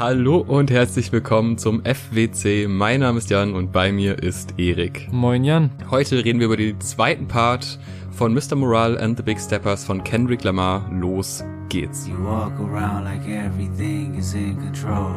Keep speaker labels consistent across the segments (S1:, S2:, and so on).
S1: Hallo und herzlich willkommen zum FWC. Mein Name ist Jan und bei mir ist Erik.
S2: Moin Jan.
S1: Heute reden wir über den zweiten Part von Mr. Morale and the Big Steppers von Kendrick Lamar. Los geht's. You walk around like everything is in control.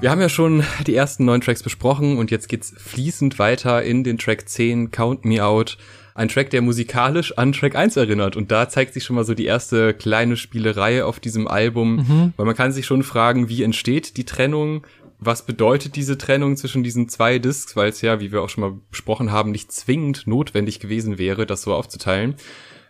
S1: Wir haben ja schon die ersten neun Tracks besprochen und jetzt geht's fließend weiter in den Track 10 Count Me Out ein Track, der musikalisch an Track 1 erinnert. Und da zeigt sich schon mal so die erste kleine Spielerei auf diesem Album, mhm. weil man kann sich schon fragen, wie entsteht die Trennung? Was bedeutet diese Trennung zwischen diesen zwei Discs, weil es ja, wie wir auch schon mal besprochen haben, nicht zwingend notwendig gewesen wäre, das so aufzuteilen.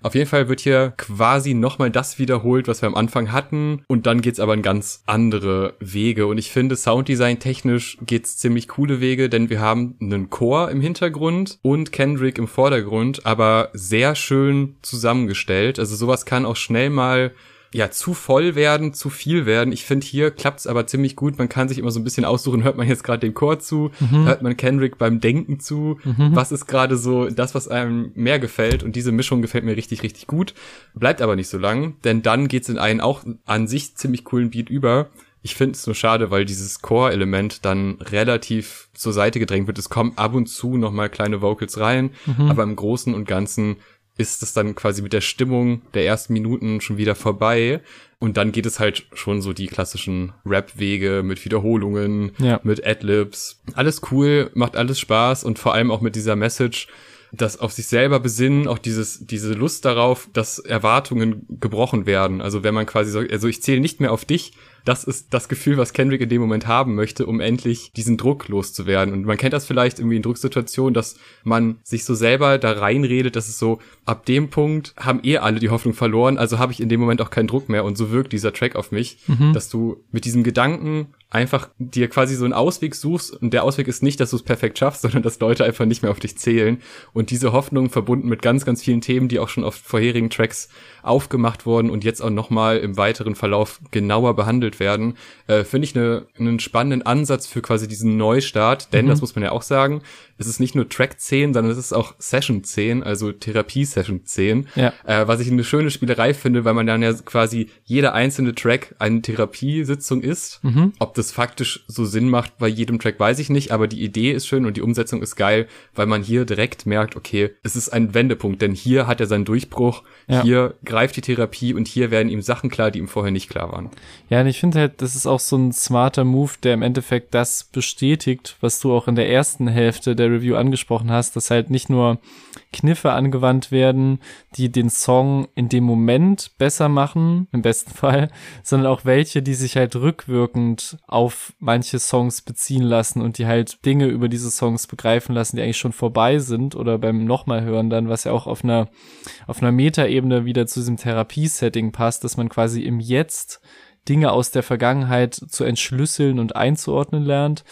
S1: Auf jeden Fall wird hier quasi nochmal das wiederholt, was wir am Anfang hatten. Und dann geht's aber in ganz andere Wege. Und ich finde, Sounddesign technisch geht's ziemlich coole Wege, denn wir haben einen Chor im Hintergrund und Kendrick im Vordergrund, aber sehr schön zusammengestellt. Also sowas kann auch schnell mal ja, zu voll werden, zu viel werden. Ich finde, hier klappt's aber ziemlich gut. Man kann sich immer so ein bisschen aussuchen, hört man jetzt gerade dem Chor zu, mhm. hört man Kendrick beim Denken zu, mhm. was ist gerade so das, was einem mehr gefällt. Und diese Mischung gefällt mir richtig, richtig gut. Bleibt aber nicht so lang, denn dann geht's in einen auch an sich ziemlich coolen Beat über. Ich finde es nur schade, weil dieses Core-Element dann relativ zur Seite gedrängt wird. Es kommen ab und zu nochmal kleine Vocals rein, mhm. aber im Großen und Ganzen ist es dann quasi mit der Stimmung der ersten Minuten schon wieder vorbei. Und dann geht es halt schon so die klassischen Rap-Wege mit Wiederholungen, ja. mit Adlibs. Alles cool, macht alles Spaß und vor allem auch mit dieser Message, das auf sich selber besinnen, auch dieses, diese Lust darauf, dass Erwartungen gebrochen werden. Also wenn man quasi sagt, also ich zähle nicht mehr auf dich, das ist das Gefühl, was Kendrick in dem Moment haben möchte, um endlich diesen Druck loszuwerden. Und man kennt das vielleicht irgendwie in Drucksituationen, dass man sich so selber da reinredet, dass es so, ab dem Punkt haben eh alle die Hoffnung verloren, also habe ich in dem Moment auch keinen Druck mehr. Und so wirkt dieser Track auf mich, mhm. dass du mit diesem Gedanken einfach dir quasi so einen Ausweg suchst und der Ausweg ist nicht, dass du es perfekt schaffst, sondern dass Leute einfach nicht mehr auf dich zählen und diese Hoffnung verbunden mit ganz, ganz vielen Themen, die auch schon auf vorherigen Tracks aufgemacht wurden und jetzt auch nochmal im weiteren Verlauf genauer behandelt werden, äh, finde ich ne, einen spannenden Ansatz für quasi diesen Neustart, denn mhm. das muss man ja auch sagen, es ist nicht nur Track 10, sondern es ist auch Session 10, also Therapie-Session 10, ja. äh, was ich eine schöne Spielerei finde, weil man dann ja quasi jeder einzelne Track eine Therapiesitzung ist. Mhm. Ob das faktisch so Sinn macht bei jedem Track, weiß ich nicht, aber die Idee ist schön und die Umsetzung ist geil, weil man hier direkt merkt, okay, es ist ein Wendepunkt, denn hier hat er seinen Durchbruch, ja. hier greift die Therapie und hier werden ihm Sachen klar, die ihm vorher nicht klar waren.
S2: Ja, und ich finde halt, das ist auch so ein smarter Move, der im Endeffekt das bestätigt, was du auch in der ersten Hälfte der Review angesprochen hast, dass halt nicht nur Kniffe angewandt werden, die den Song in dem Moment besser machen, im besten Fall, sondern auch welche, die sich halt rückwirkend auf manche Songs beziehen lassen und die halt Dinge über diese Songs begreifen lassen, die eigentlich schon vorbei sind oder beim nochmal hören dann, was ja auch auf einer, auf einer Metaebene wieder zu diesem Therapiesetting passt, dass man quasi im Jetzt Dinge aus der Vergangenheit zu entschlüsseln und einzuordnen lernt.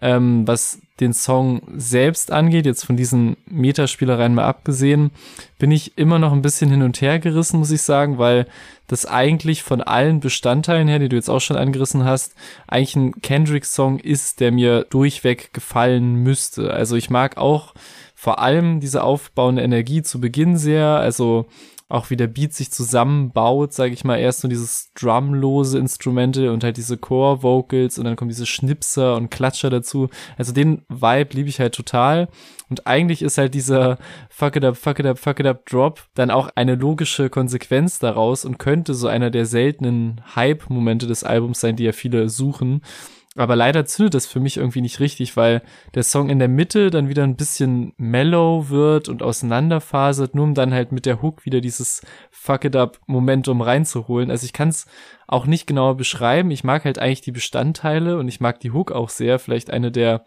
S2: Ähm, was den Song selbst angeht, jetzt von diesen Metaspielereien mal abgesehen, bin ich immer noch ein bisschen hin und her gerissen, muss ich sagen, weil das eigentlich von allen Bestandteilen her, die du jetzt auch schon angerissen hast, eigentlich ein Kendrick-Song ist, der mir durchweg gefallen müsste. Also ich mag auch vor allem diese aufbauende Energie zu Beginn sehr, also auch wie der Beat sich zusammenbaut, sage ich mal, erst so dieses drumlose Instrumente und halt diese Core-Vocals und dann kommen diese Schnipser und Klatscher dazu. Also den Vibe liebe ich halt total. Und eigentlich ist halt dieser Fuck it up, fuck it up, fuck it up Drop dann auch eine logische Konsequenz daraus und könnte so einer der seltenen Hype-Momente des Albums sein, die ja viele suchen. Aber leider zündet das für mich irgendwie nicht richtig, weil der Song in der Mitte dann wieder ein bisschen mellow wird und auseinanderfasert, nur um dann halt mit der Hook wieder dieses Fuck it up Momentum reinzuholen. Also ich kann es auch nicht genauer beschreiben. Ich mag halt eigentlich die Bestandteile und ich mag die Hook auch sehr. Vielleicht eine der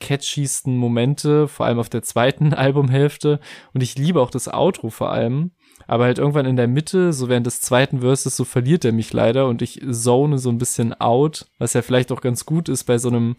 S2: catchiesten Momente, vor allem auf der zweiten Albumhälfte. Und ich liebe auch das Outro vor allem aber halt irgendwann in der Mitte, so während des zweiten Verses, so verliert er mich leider und ich zone so ein bisschen out, was ja vielleicht auch ganz gut ist bei so einem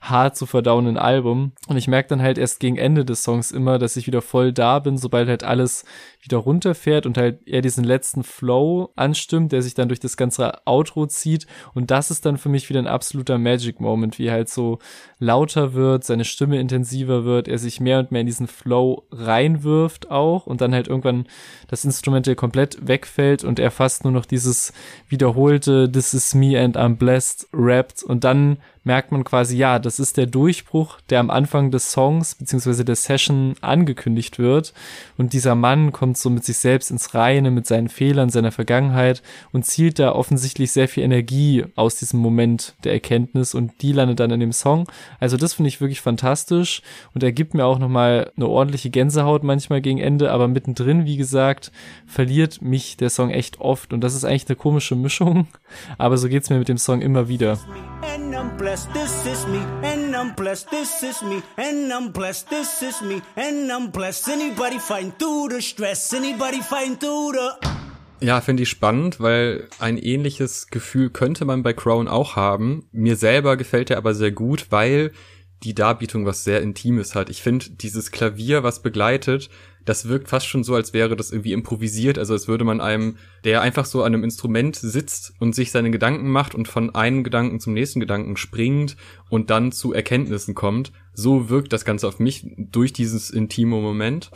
S2: hart zu verdauenden Album. Und ich merke dann halt erst gegen Ende des Songs immer, dass ich wieder voll da bin, sobald halt alles wieder runterfährt und halt eher diesen letzten Flow anstimmt, der sich dann durch das ganze Outro zieht. Und das ist dann für mich wieder ein absoluter Magic Moment, wie halt so lauter wird, seine Stimme intensiver wird, er sich mehr und mehr in diesen Flow reinwirft auch und dann halt irgendwann das das Instrumental komplett wegfällt und er fast nur noch dieses wiederholte This is me and I'm blessed rappt und dann merkt man quasi, ja, das ist der Durchbruch, der am Anfang des Songs beziehungsweise der Session angekündigt wird. Und dieser Mann kommt so mit sich selbst ins Reine, mit seinen Fehlern, seiner Vergangenheit und zielt da offensichtlich sehr viel Energie aus diesem Moment der Erkenntnis und die landet dann in dem Song. Also das finde ich wirklich fantastisch und er gibt mir auch nochmal eine ordentliche Gänsehaut manchmal gegen Ende, aber mittendrin, wie gesagt, verliert mich der Song echt oft und das ist eigentlich eine komische Mischung, aber so geht's mir mit dem Song immer wieder. Blessed, this is me. And I'm blessed, this is me. And I'm blessed, this is me. And I'm blessed. Anybody fighting through the stress? Anybody fighting through the...
S1: Ja, finde ich spannend, weil ein ähnliches Gefühl könnte man bei Crown auch haben. Mir selber gefällt er aber sehr gut, weil die Darbietung was sehr Intimes hat. Ich finde, dieses Klavier, was begleitet, das wirkt fast schon so, als wäre das irgendwie improvisiert, also als würde man einem, der einfach so an einem Instrument sitzt und sich seine Gedanken macht und von einem Gedanken zum nächsten Gedanken springt und dann zu Erkenntnissen kommt. So wirkt das Ganze auf mich durch dieses intime Moment.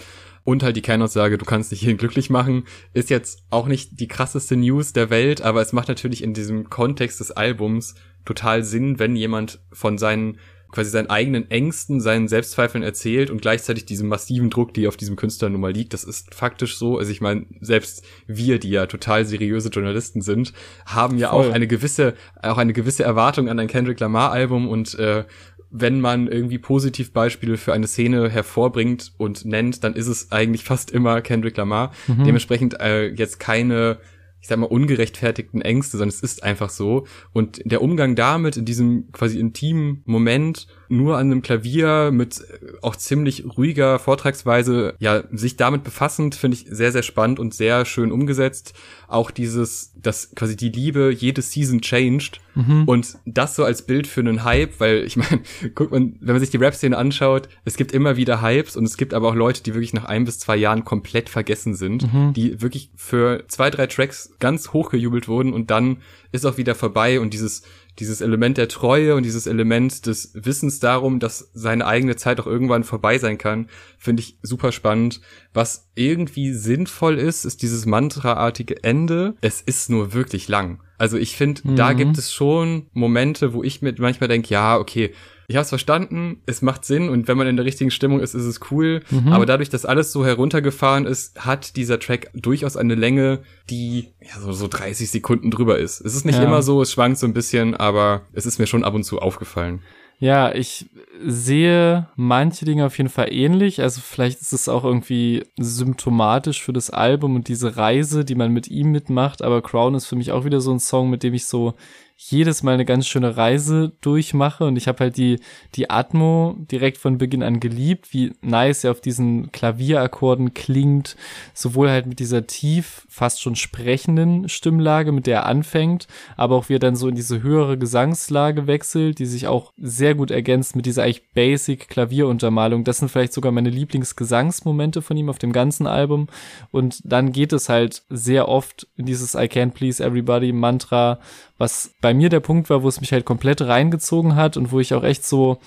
S1: Und halt die Kernaussage, du kannst dich hier glücklich machen, ist jetzt auch nicht die krasseste News der Welt, aber es macht natürlich in diesem Kontext des Albums total Sinn, wenn jemand von seinen quasi seinen eigenen Ängsten, seinen Selbstzweifeln erzählt und gleichzeitig diesem massiven Druck, die auf diesem Künstler nun mal liegt. Das ist faktisch so. Also ich meine, selbst wir, die ja total seriöse Journalisten sind, haben ja Voll. auch eine gewisse, auch eine gewisse Erwartung an ein Kendrick Lamar Album und äh, wenn man irgendwie Positivbeispiele für eine Szene hervorbringt und nennt, dann ist es eigentlich fast immer Kendrick Lamar. Mhm. Dementsprechend äh, jetzt keine ich sag mal, ungerechtfertigten Ängste, sondern es ist einfach so. Und der Umgang damit in diesem quasi intimen Moment nur an einem Klavier mit äh, auch ziemlich ruhiger Vortragsweise, ja, sich damit befassend, finde ich sehr, sehr spannend und sehr schön umgesetzt. Auch dieses, dass quasi die Liebe jede Season changed mhm. und das so als Bild für einen Hype, weil ich meine, guckt man, wenn man sich die Rap-Szene anschaut, es gibt immer wieder Hypes und es gibt aber auch Leute, die wirklich nach ein bis zwei Jahren komplett vergessen sind, mhm. die wirklich für zwei, drei Tracks ganz hochgejubelt wurden und dann ist auch wieder vorbei und dieses dieses Element der Treue und dieses Element des Wissens darum, dass seine eigene Zeit auch irgendwann vorbei sein kann, finde ich super spannend. Was irgendwie sinnvoll ist, ist dieses mantraartige Ende. Es ist nur wirklich lang. Also ich finde, mhm. da gibt es schon Momente, wo ich mir manchmal denke, ja, okay, ich habe es verstanden, es macht Sinn und wenn man in der richtigen Stimmung ist, ist es cool. Mhm. Aber dadurch, dass alles so heruntergefahren ist, hat dieser Track durchaus eine Länge, die ja so, so 30 Sekunden drüber ist. Es ist nicht ja. immer so, es schwankt so ein bisschen, aber es ist mir schon ab und zu aufgefallen.
S2: Ja, ich sehe manche Dinge auf jeden Fall ähnlich. Also vielleicht ist es auch irgendwie symptomatisch für das Album und diese Reise, die man mit ihm mitmacht. Aber Crown ist für mich auch wieder so ein Song, mit dem ich so jedes Mal eine ganz schöne Reise durchmache und ich habe halt die die Atmo direkt von Beginn an geliebt, wie nice er auf diesen Klavierakkorden klingt, sowohl halt mit dieser tief fast schon sprechenden Stimmlage, mit der er anfängt, aber auch wie er dann so in diese höhere Gesangslage wechselt, die sich auch sehr gut ergänzt mit dieser eigentlich basic Klavieruntermalung. Das sind vielleicht sogar meine Lieblingsgesangsmomente von ihm auf dem ganzen Album und dann geht es halt sehr oft in dieses I can't please everybody Mantra was bei mir der Punkt war, wo es mich halt komplett reingezogen hat und wo ich auch echt so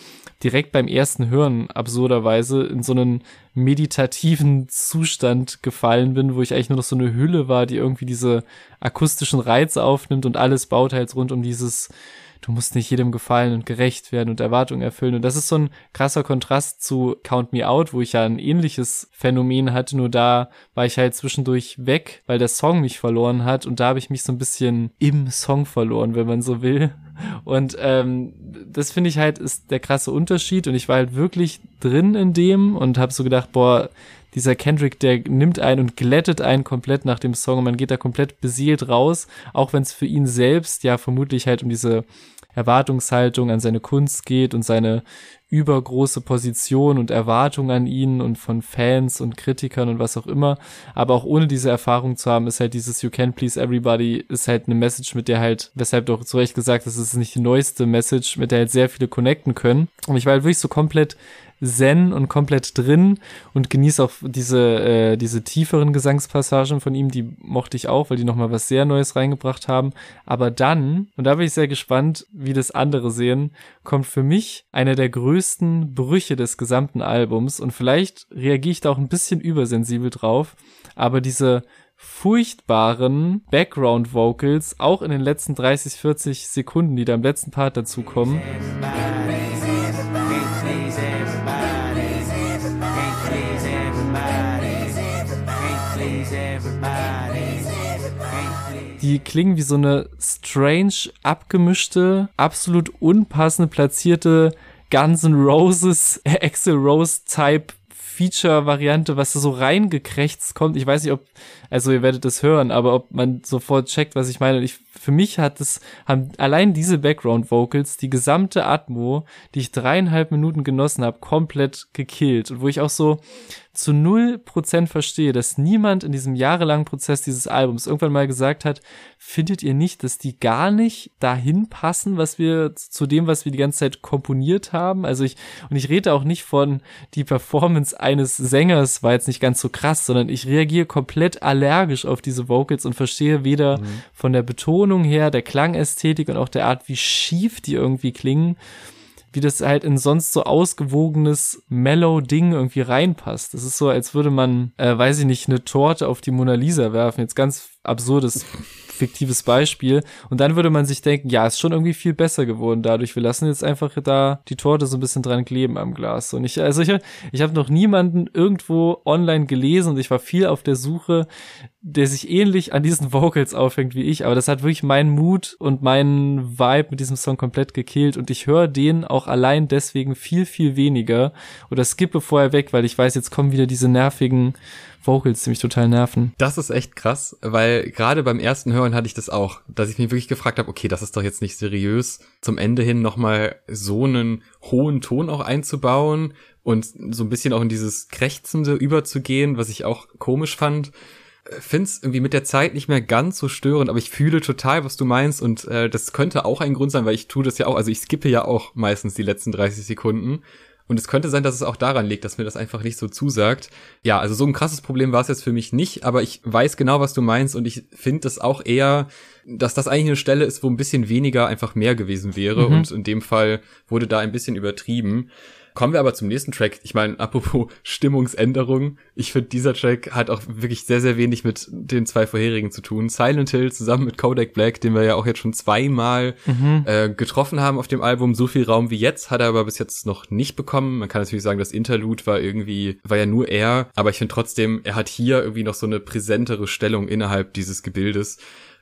S2: direkt beim ersten Hören absurderweise in so einen meditativen Zustand gefallen bin, wo ich eigentlich nur noch so eine Hülle war, die irgendwie diese akustischen Reize aufnimmt und alles baut halt rund um dieses du musst nicht jedem gefallen und gerecht werden und Erwartungen erfüllen. Und das ist so ein krasser Kontrast zu Count Me Out, wo ich ja ein ähnliches Phänomen hatte, nur da war ich halt zwischendurch weg, weil der Song mich verloren hat und da habe ich mich so ein bisschen im Song verloren, wenn man so will. Und ähm, das finde ich halt ist der krasse Unterschied und ich war halt wirklich drin in dem und habe so gedacht, boah, dieser Kendrick, der nimmt einen und glättet einen komplett nach dem Song und man geht da komplett beseelt raus, auch wenn es für ihn selbst ja vermutlich halt um diese Erwartungshaltung an seine Kunst geht und seine übergroße Position und Erwartung an ihn und von Fans und Kritikern und was auch immer. Aber auch ohne diese Erfahrung zu haben, ist halt dieses You Can Please Everybody ist halt eine Message, mit der halt, weshalb doch zu Recht gesagt, das ist nicht die neueste Message, mit der halt sehr viele connecten können. Und ich war halt wirklich so komplett zen und komplett drin und genieße auch diese, äh, diese tieferen Gesangspassagen von ihm, die mochte ich auch, weil die nochmal was sehr Neues reingebracht haben. Aber dann, und da bin ich sehr gespannt, wie das andere sehen, kommt für mich einer der größten Brüche des gesamten Albums und vielleicht reagiere ich da auch ein bisschen übersensibel drauf, aber diese furchtbaren Background Vocals, auch in den letzten 30, 40 Sekunden, die da im letzten Part dazukommen. Die klingen wie so eine strange, abgemischte, absolut unpassende, platzierte Guns N' Roses, Axel Rose Type Feature-Variante, was da so reingekrächzt kommt. Ich weiß nicht, ob, also ihr werdet das hören, aber ob man sofort checkt, was ich meine. Ich, für mich hat es, haben allein diese Background-Vocals die gesamte Atmo, die ich dreieinhalb Minuten genossen habe, komplett gekillt. Und wo ich auch so, zu null Prozent verstehe, dass niemand in diesem jahrelangen Prozess dieses Albums irgendwann mal gesagt hat, findet ihr nicht, dass die gar nicht dahin passen, was wir zu dem, was wir die ganze Zeit komponiert haben? Also ich, und ich rede auch nicht von die Performance eines Sängers war jetzt nicht ganz so krass, sondern ich reagiere komplett allergisch auf diese Vocals und verstehe weder mhm. von der Betonung her, der Klangästhetik und auch der Art, wie schief die irgendwie klingen, wie das halt in sonst so ausgewogenes Mellow-Ding irgendwie reinpasst. Das ist so, als würde man, äh, weiß ich nicht, eine Torte auf die Mona Lisa werfen. Jetzt ganz absurdes fiktives Beispiel. Und dann würde man sich denken, ja, ist schon irgendwie viel besser geworden dadurch. Wir lassen jetzt einfach da die Torte so ein bisschen dran kleben am Glas. Und ich, also ich, ich habe noch niemanden irgendwo online gelesen und ich war viel auf der Suche, der sich ähnlich an diesen Vocals aufhängt wie ich. Aber das hat wirklich meinen Mut und meinen Vibe mit diesem Song komplett gekillt. Und ich höre den auch allein deswegen viel, viel weniger oder skippe vorher weg, weil ich weiß, jetzt kommen wieder diese nervigen Vocals, die mich total nerven.
S1: Das ist echt krass, weil gerade beim ersten Hören hatte ich das auch, dass ich mich wirklich gefragt habe, okay, das ist doch jetzt nicht seriös, zum Ende hin nochmal so einen hohen Ton auch einzubauen und so ein bisschen auch in dieses Krächzende überzugehen, was ich auch komisch fand find's irgendwie mit der Zeit nicht mehr ganz so störend, aber ich fühle total, was du meinst und äh, das könnte auch ein Grund sein, weil ich tue das ja auch, also ich skippe ja auch meistens die letzten 30 Sekunden und es könnte sein, dass es auch daran liegt, dass mir das einfach nicht so zusagt. Ja, also so ein krasses Problem war es jetzt für mich nicht, aber ich weiß genau, was du meinst und ich finde es auch eher, dass das eigentlich eine Stelle ist, wo ein bisschen weniger einfach mehr gewesen wäre mhm. und in dem Fall wurde da ein bisschen übertrieben. Kommen wir aber zum nächsten Track. Ich meine, apropos Stimmungsänderung. Ich finde, dieser Track hat auch wirklich sehr, sehr wenig mit den zwei vorherigen zu tun. Silent Hill zusammen mit Kodak Black, den wir ja auch jetzt schon zweimal mhm. äh, getroffen haben auf dem Album. So viel Raum wie jetzt hat er aber bis jetzt noch nicht bekommen. Man kann natürlich sagen, das Interlude war irgendwie, war ja nur er. Aber ich finde trotzdem, er hat hier irgendwie noch so eine präsentere Stellung innerhalb dieses Gebildes.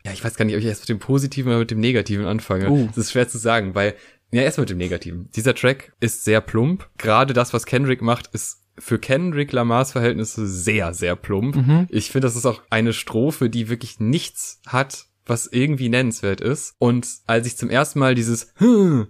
S1: Ja, ich weiß gar nicht, ob ich erst mit dem Positiven oder mit dem Negativen anfange. Uh. Das ist schwer zu sagen, weil ja, erstmal mit dem Negativen. Dieser Track ist sehr plump. Gerade das, was Kendrick macht, ist für Kendrick Lamars Verhältnisse sehr, sehr plump. Mhm. Ich finde, das ist auch eine Strophe, die wirklich nichts hat, was irgendwie nennenswert ist. Und als ich zum ersten Mal dieses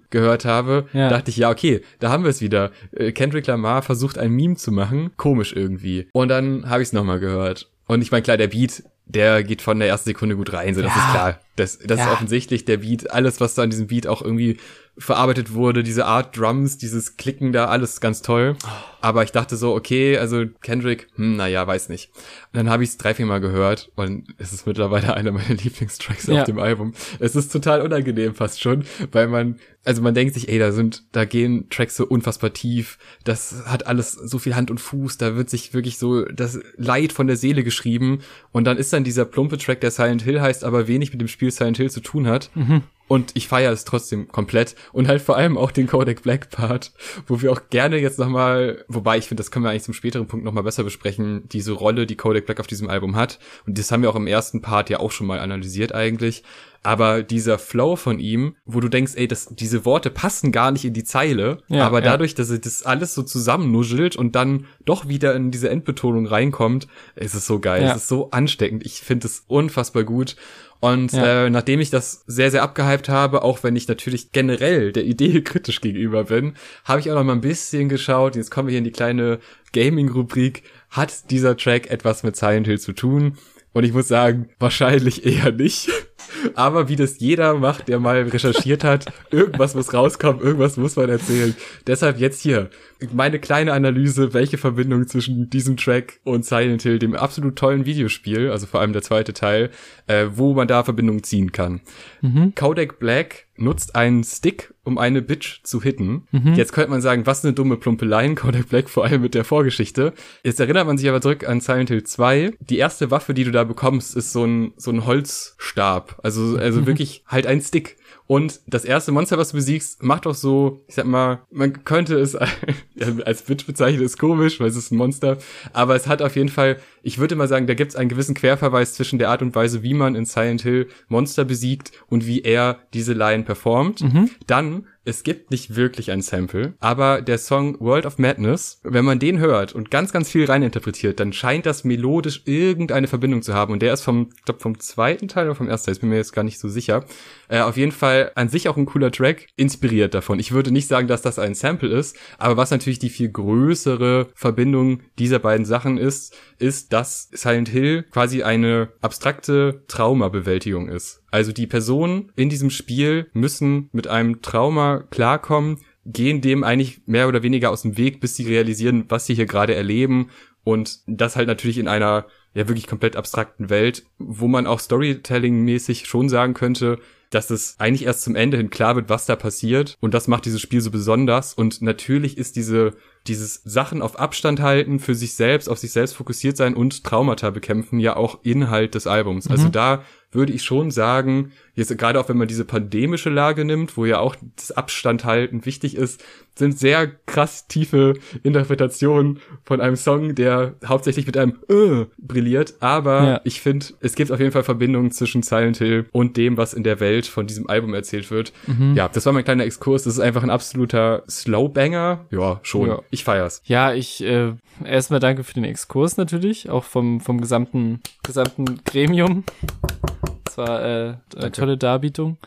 S1: gehört habe, ja. dachte ich, ja, okay, da haben wir es wieder. Äh, Kendrick Lamar versucht ein Meme zu machen. Komisch irgendwie. Und dann habe ich es nochmal gehört. Und ich meine, klar, der Beat, der geht von der ersten Sekunde gut rein, so das ja. ist klar. Das, das ja. ist offensichtlich der Beat, alles, was da an diesem Beat auch irgendwie verarbeitet wurde, diese Art Drums, dieses Klicken da, alles ganz toll. Aber ich dachte so, okay, also Kendrick, hm, naja, weiß nicht. Und dann habe ich es drei, vier Mal gehört und es ist mittlerweile einer meiner Lieblingstracks ja. auf dem Album. Es ist total unangenehm fast schon, weil man, also man denkt sich, ey, da sind, da gehen Tracks so unfassbar tief, das hat alles so viel Hand und Fuß, da wird sich wirklich so das Leid von der Seele geschrieben und dann ist dann dieser plumpe Track, der Silent Hill heißt, aber wenig mit dem Spiel Silent Hill zu tun hat. Mhm. Und ich feiere es trotzdem komplett und halt vor allem auch den Kodak Black Part, wo wir auch gerne jetzt nochmal, wobei ich finde, das können wir eigentlich zum späteren Punkt nochmal besser besprechen, diese Rolle, die Kodak Black auf diesem Album hat. Und das haben wir auch im ersten Part ja auch schon mal analysiert eigentlich. Aber dieser Flow von ihm, wo du denkst, ey, das, diese Worte passen gar nicht in die Zeile, ja, aber ja. dadurch, dass er das alles so zusammennuschelt und dann doch wieder in diese Endbetonung reinkommt, ist es so geil. Ja. Es ist so ansteckend. Ich finde es unfassbar gut. Und ja. äh, nachdem ich das sehr, sehr abgehypt habe, auch wenn ich natürlich generell der Idee kritisch gegenüber bin, habe ich auch noch mal ein bisschen geschaut. Jetzt kommen wir hier in die kleine Gaming-Rubrik. Hat dieser Track etwas mit Silent Hill zu tun? Und ich muss sagen, wahrscheinlich eher nicht. Aber wie das jeder macht, der mal recherchiert hat, irgendwas muss rauskommen, irgendwas muss man erzählen. Deshalb jetzt hier meine kleine Analyse, welche Verbindung zwischen diesem Track und Silent Hill, dem absolut tollen Videospiel, also vor allem der zweite Teil, äh, wo man da Verbindungen ziehen kann. Mhm. Kodak Black nutzt einen Stick, um eine Bitch zu hitten. Mhm. Jetzt könnte man sagen, was eine dumme Plumpeleien, Kodak Black, vor allem mit der Vorgeschichte. Jetzt erinnert man sich aber zurück an Silent Hill 2. Die erste Waffe, die du da bekommst, ist so ein, so ein Holzstab. Also, also mhm. wirklich halt ein Stick. Und das erste Monster, was du besiegst, macht auch so, ich sag mal, man könnte es als Bitch bezeichnen, ist komisch, weil es ist ein Monster. Aber es hat auf jeden Fall, ich würde mal sagen, da gibt es einen gewissen Querverweis zwischen der Art und Weise, wie man in Silent Hill Monster besiegt und wie er diese Line performt. Mhm. Dann es gibt nicht wirklich ein Sample, aber der Song World of Madness, wenn man den hört und ganz, ganz viel reininterpretiert, dann scheint das melodisch irgendeine Verbindung zu haben. Und der ist vom, ich glaub, vom zweiten Teil oder vom ersten Teil, ich bin mir jetzt gar nicht so sicher. Äh, auf jeden Fall an sich auch ein cooler Track, inspiriert davon. Ich würde nicht sagen, dass das ein Sample ist, aber was natürlich die viel größere Verbindung dieser beiden Sachen ist, ist, dass Silent Hill quasi eine abstrakte Traumabewältigung ist. Also die Personen in diesem Spiel müssen mit einem Trauma klarkommen, gehen dem eigentlich mehr oder weniger aus dem Weg, bis sie realisieren, was sie hier gerade erleben und das halt natürlich in einer ja wirklich komplett abstrakten Welt, wo man auch Storytelling-mäßig schon sagen könnte, dass es eigentlich erst zum Ende hin klar wird, was da passiert. Und das macht dieses Spiel so besonders. Und natürlich ist diese, dieses Sachen auf Abstand halten, für sich selbst, auf sich selbst fokussiert sein und Traumata bekämpfen ja auch Inhalt des Albums. Also mhm. Also da würde ich schon sagen, jetzt gerade auch wenn man diese pandemische Lage nimmt, wo ja auch das Abstand halten wichtig ist, sind sehr krass tiefe Interpretationen von einem Song, der hauptsächlich mit einem äh brilliert. Aber ja. ich finde, es gibt auf jeden Fall Verbindungen zwischen Silent Hill und dem, was in der Welt von diesem Album erzählt wird. Mhm. Ja, das war mein kleiner Exkurs. Das ist einfach ein absoluter Slowbanger. Ja, schon. Ja. Ich feier's.
S2: Ja, ich äh, erstmal danke für den Exkurs natürlich, auch vom vom gesamten gesamten Gremium. Das war äh, eine tolle Darbietung.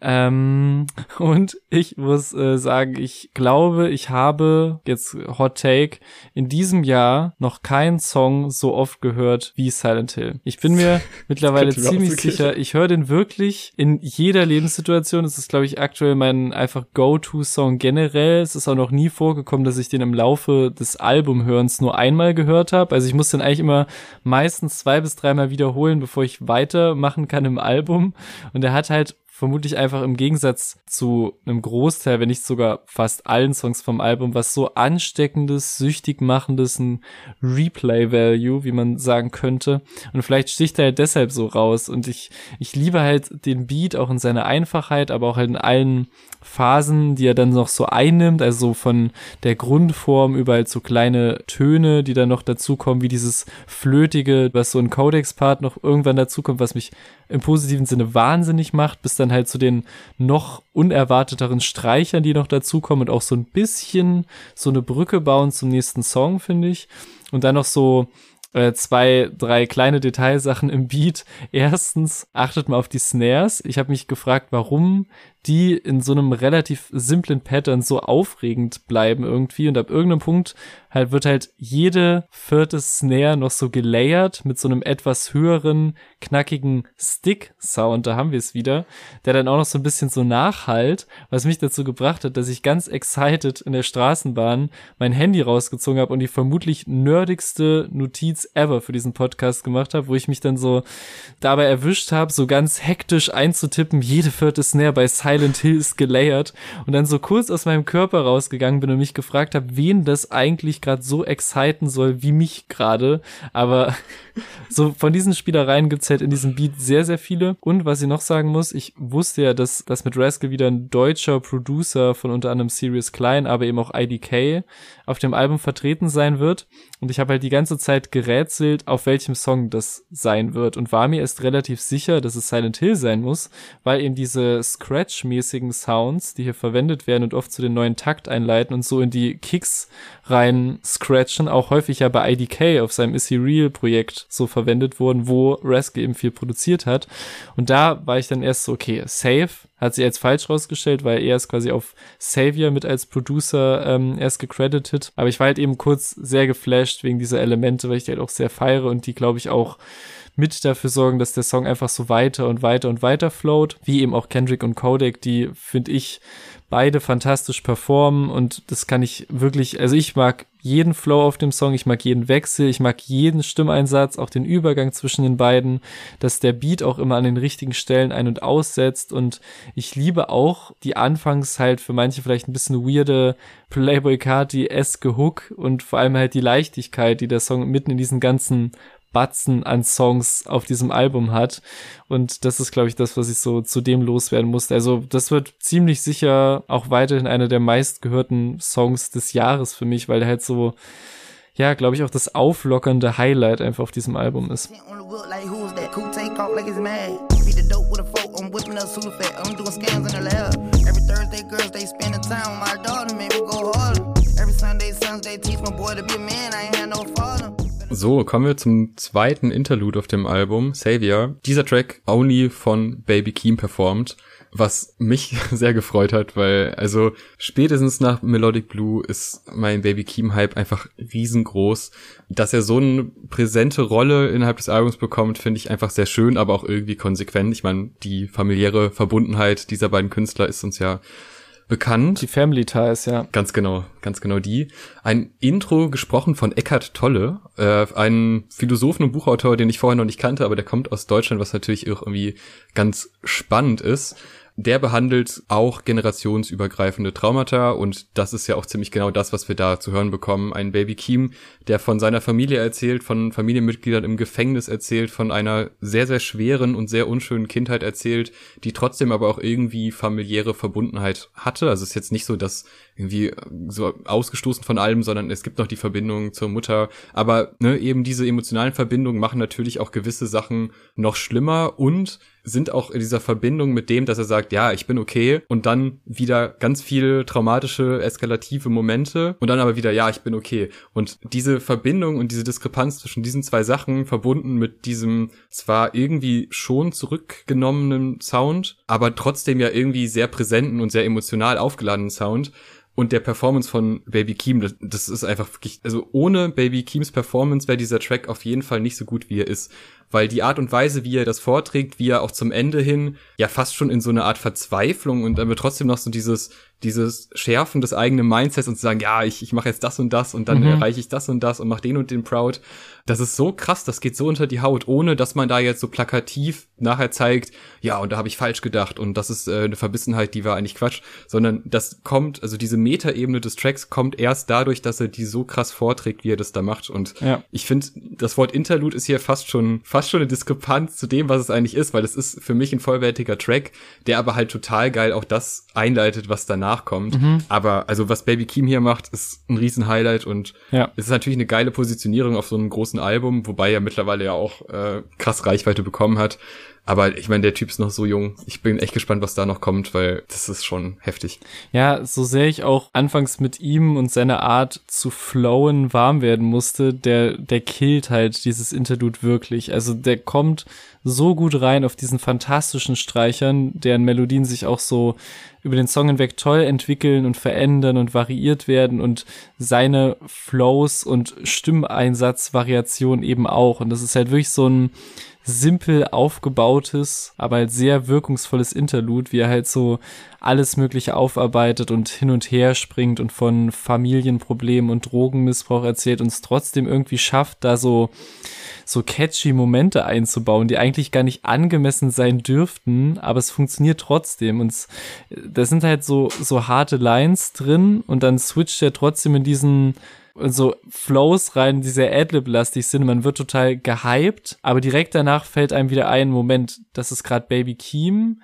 S2: Ähm, und ich muss äh, sagen, ich glaube, ich habe jetzt Hot Take in diesem Jahr noch keinen Song so oft gehört wie Silent Hill. Ich bin mir mittlerweile ziemlich sicher, ich höre den wirklich in jeder Lebenssituation. Es ist, glaube ich, aktuell mein einfach Go-To-Song generell. Es ist auch noch nie vorgekommen, dass ich den im Laufe des Albumhörens nur einmal gehört habe. Also ich muss den eigentlich immer meistens zwei bis dreimal wiederholen, bevor ich weitermachen kann im Album. Und er hat halt vermutlich einfach im Gegensatz zu einem Großteil, wenn nicht sogar fast allen Songs vom Album, was so ansteckendes, süchtig machendes, ein Replay-Value, wie man sagen könnte. Und vielleicht sticht er halt deshalb so raus. Und ich, ich liebe halt den Beat auch in seiner Einfachheit, aber auch halt in allen Phasen, die er dann noch so einnimmt, also von der Grundform über halt so kleine Töne, die dann noch dazukommen, wie dieses Flötige, was so ein Codex-Part noch irgendwann dazukommt, was mich im positiven Sinne wahnsinnig macht, bis dann halt zu den noch unerwarteteren Streichern, die noch dazukommen und auch so ein bisschen so eine Brücke bauen zum nächsten Song, finde ich. Und dann noch so äh, zwei, drei kleine Detailsachen im Beat. Erstens, achtet mal auf die Snares. Ich habe mich gefragt, warum die in so einem relativ simplen Pattern so aufregend bleiben irgendwie. Und ab irgendeinem Punkt halt wird halt jede vierte Snare noch so gelayert mit so einem etwas höheren, knackigen Stick-Sound, da haben wir es wieder, der dann auch noch so ein bisschen so nachhalt, was mich dazu gebracht hat, dass ich ganz excited in der Straßenbahn mein Handy rausgezogen habe und die vermutlich nerdigste Notiz ever für diesen Podcast gemacht habe, wo ich mich dann so dabei erwischt habe, so ganz hektisch einzutippen, jede vierte Snare bei Silent Hill ist gelayert und dann so kurz aus meinem Körper rausgegangen bin und mich gefragt habe, wen das eigentlich gerade so exciten soll wie mich gerade. Aber so von diesen Spielereien gibt's halt in diesem Beat sehr, sehr viele. Und was ich noch sagen muss, ich wusste ja, dass, dass mit Rascal wieder ein deutscher Producer von unter anderem Sirius Klein, aber eben auch IDK auf dem Album vertreten sein wird. Und ich habe halt die ganze Zeit gerätselt, auf welchem Song das sein wird und war mir erst relativ sicher, dass es Silent Hill sein muss, weil eben diese Scratch-mäßigen Sounds, die hier verwendet werden und oft zu den neuen Takt einleiten und so in die Kicks rein scratchen, auch häufig ja bei IDK auf seinem Is He Real Projekt so verwendet wurden, wo Rascal eben viel produziert hat. Und da war ich dann erst so, okay, safe, hat sie als falsch rausgestellt, weil er ist quasi auf Savior mit als Producer ähm, erst gecredited. Aber ich war halt eben kurz sehr geflasht wegen dieser Elemente, weil ich die halt auch sehr feiere und die, glaube ich, auch mit dafür sorgen, dass der Song einfach so weiter und weiter und weiter float, wie eben auch Kendrick und Kodak, die, finde ich, beide fantastisch performen und das kann ich wirklich, also ich mag jeden Flow auf dem Song, ich mag jeden Wechsel, ich mag jeden Stimmeinsatz, auch den Übergang zwischen den beiden, dass der Beat auch immer an den richtigen Stellen ein- und aussetzt und ich liebe auch die anfangs halt für manche vielleicht ein bisschen weirde Playboy Carti-eske Hook und vor allem halt die Leichtigkeit, die der Song mitten in diesen ganzen Batzen an Songs auf diesem Album hat. Und das ist, glaube ich, das, was ich so zu dem loswerden musste. Also das wird ziemlich sicher auch weiterhin einer der meistgehörten Songs des Jahres für mich, weil der halt so, ja, glaube ich, auch das auflockernde Highlight einfach auf diesem Album ist. So, kommen wir zum zweiten Interlude auf dem Album, Savior. Dieser Track only von Baby Keem performt, was mich sehr gefreut hat, weil also spätestens nach Melodic Blue ist mein Baby Keem Hype einfach riesengroß. Dass er so eine präsente Rolle innerhalb des Albums bekommt, finde ich einfach sehr schön, aber auch irgendwie konsequent. Ich meine, die familiäre Verbundenheit dieser beiden Künstler ist uns ja bekannt. Die Family Ties, ja.
S1: Ganz genau, ganz genau die. Ein Intro gesprochen von Eckhard Tolle, äh, ein Philosophen und Buchautor, den ich vorher noch nicht kannte, aber der kommt aus Deutschland, was natürlich irgendwie ganz spannend ist der behandelt auch generationsübergreifende Traumata und das ist ja auch ziemlich genau das, was wir da zu hören bekommen. Ein Baby Keem, der von seiner Familie erzählt, von Familienmitgliedern im Gefängnis erzählt, von einer sehr, sehr schweren und sehr unschönen Kindheit erzählt, die trotzdem aber auch irgendwie familiäre Verbundenheit hatte. Also es ist jetzt nicht so, dass irgendwie so ausgestoßen von allem, sondern es gibt noch die Verbindung zur Mutter. Aber ne, eben diese emotionalen Verbindungen machen natürlich auch gewisse Sachen noch schlimmer und sind auch in dieser Verbindung mit dem, dass er sagt, ja, ich bin okay und dann wieder ganz viel traumatische, eskalative Momente und dann aber wieder, ja, ich bin okay. Und diese Verbindung und diese Diskrepanz zwischen diesen zwei Sachen verbunden mit diesem zwar irgendwie schon zurückgenommenen Sound, aber trotzdem ja irgendwie sehr präsenten und sehr emotional aufgeladenen Sound, und der Performance von Baby Keem, das, das, ist einfach wirklich, also ohne Baby Keems Performance wäre dieser Track auf jeden Fall nicht so gut, wie er ist. Weil die Art und Weise, wie er das vorträgt, wie er auch zum Ende hin ja fast schon in so eine Art Verzweiflung und aber trotzdem noch so dieses dieses Schärfen des eigenen Mindsets und zu sagen, ja, ich, ich mache jetzt das und das und dann mhm. erreiche ich das und das und mach den und den proud. Das ist so krass, das geht so unter die Haut, ohne dass man da jetzt so plakativ nachher zeigt, ja, und da habe ich falsch gedacht und das ist äh, eine Verbissenheit, die war eigentlich Quatsch, sondern das kommt, also diese Metaebene des Tracks kommt erst dadurch, dass er die so krass vorträgt, wie er das da macht. Und ja. ich finde, das Wort Interlude ist hier fast schon, fast schon eine Diskrepanz zu dem, was es eigentlich ist, weil es ist für mich ein vollwertiger Track, der aber halt total geil auch das einleitet, was danach nachkommt. Mhm. Aber also was Baby Keem hier macht, ist ein riesen Highlight und ja. es ist natürlich eine geile Positionierung auf so einem großen Album, wobei er mittlerweile ja auch äh, krass Reichweite bekommen hat. Aber ich meine, der Typ ist noch so jung. Ich bin echt gespannt, was da noch kommt, weil das ist schon heftig.
S2: Ja, so sehr ich auch anfangs mit ihm und seiner Art zu flowen warm werden musste, der, der killt halt dieses Interlude wirklich. Also der kommt so gut rein auf diesen fantastischen Streichern, deren Melodien sich auch so über den Song hinweg toll entwickeln und verändern und variiert werden und seine Flows und Stimmeinsatzvariation eben auch. Und das ist halt wirklich so ein simpel aufgebautes, aber halt sehr wirkungsvolles Interlude, wie er halt so alles Mögliche aufarbeitet und hin und her springt und von Familienproblemen und Drogenmissbrauch erzählt und es trotzdem irgendwie schafft, da so so catchy Momente einzubauen, die eigentlich gar nicht angemessen sein dürften, aber es funktioniert trotzdem. Und da sind halt so so harte Lines drin und dann switcht er trotzdem in diesen so Flows rein, die sehr Adlib-lastig sind. Man wird total gehypt, aber direkt danach fällt einem wieder ein, Moment, das ist gerade Baby Keem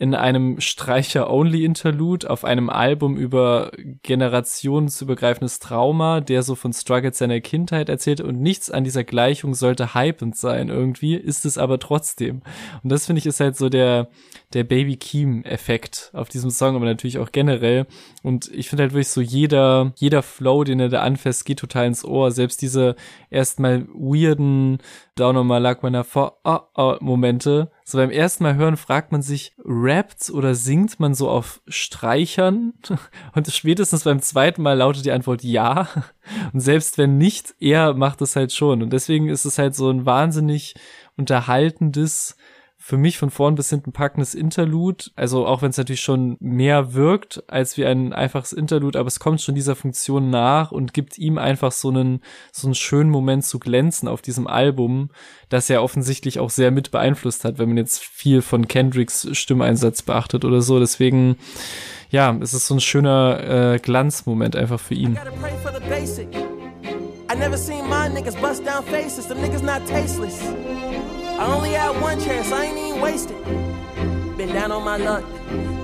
S2: in einem Streicher-Only-Interlude auf einem Album über generationsübergreifendes Trauma, der so von Struggles seiner Kindheit erzählt und nichts an dieser Gleichung sollte hypend sein irgendwie, ist es aber trotzdem. Und das finde ich ist halt so der, der Baby Keem-Effekt auf diesem Song, aber natürlich auch generell. Und ich finde halt wirklich so jeder, jeder Flow, den er da anfasst, geht total ins Ohr. Selbst diese erstmal weirden Down on my luck when I fall oh, oh, Momente. So beim ersten Mal hören fragt man sich, rappt oder singt man so auf Streichern? Und spätestens beim zweiten Mal lautet die Antwort ja. Und selbst wenn nicht, er macht es halt schon. Und deswegen ist es halt so ein wahnsinnig unterhaltendes,
S1: für mich von vorn bis hinten packendes Interlude. Also auch wenn es natürlich schon mehr wirkt als wie ein einfaches Interlude, aber es kommt schon dieser Funktion nach und gibt ihm einfach so einen, so einen schönen Moment zu glänzen auf diesem Album, das er offensichtlich auch sehr mit beeinflusst hat, wenn man jetzt viel von Kendricks Stimmeinsatz beachtet oder so. Deswegen, ja, es ist so ein schöner äh, Glanzmoment einfach für ihn. I never seen my niggas bust down faces, them niggas not tasteless. I only had one chance, I ain't even wasted. Been down on my luck,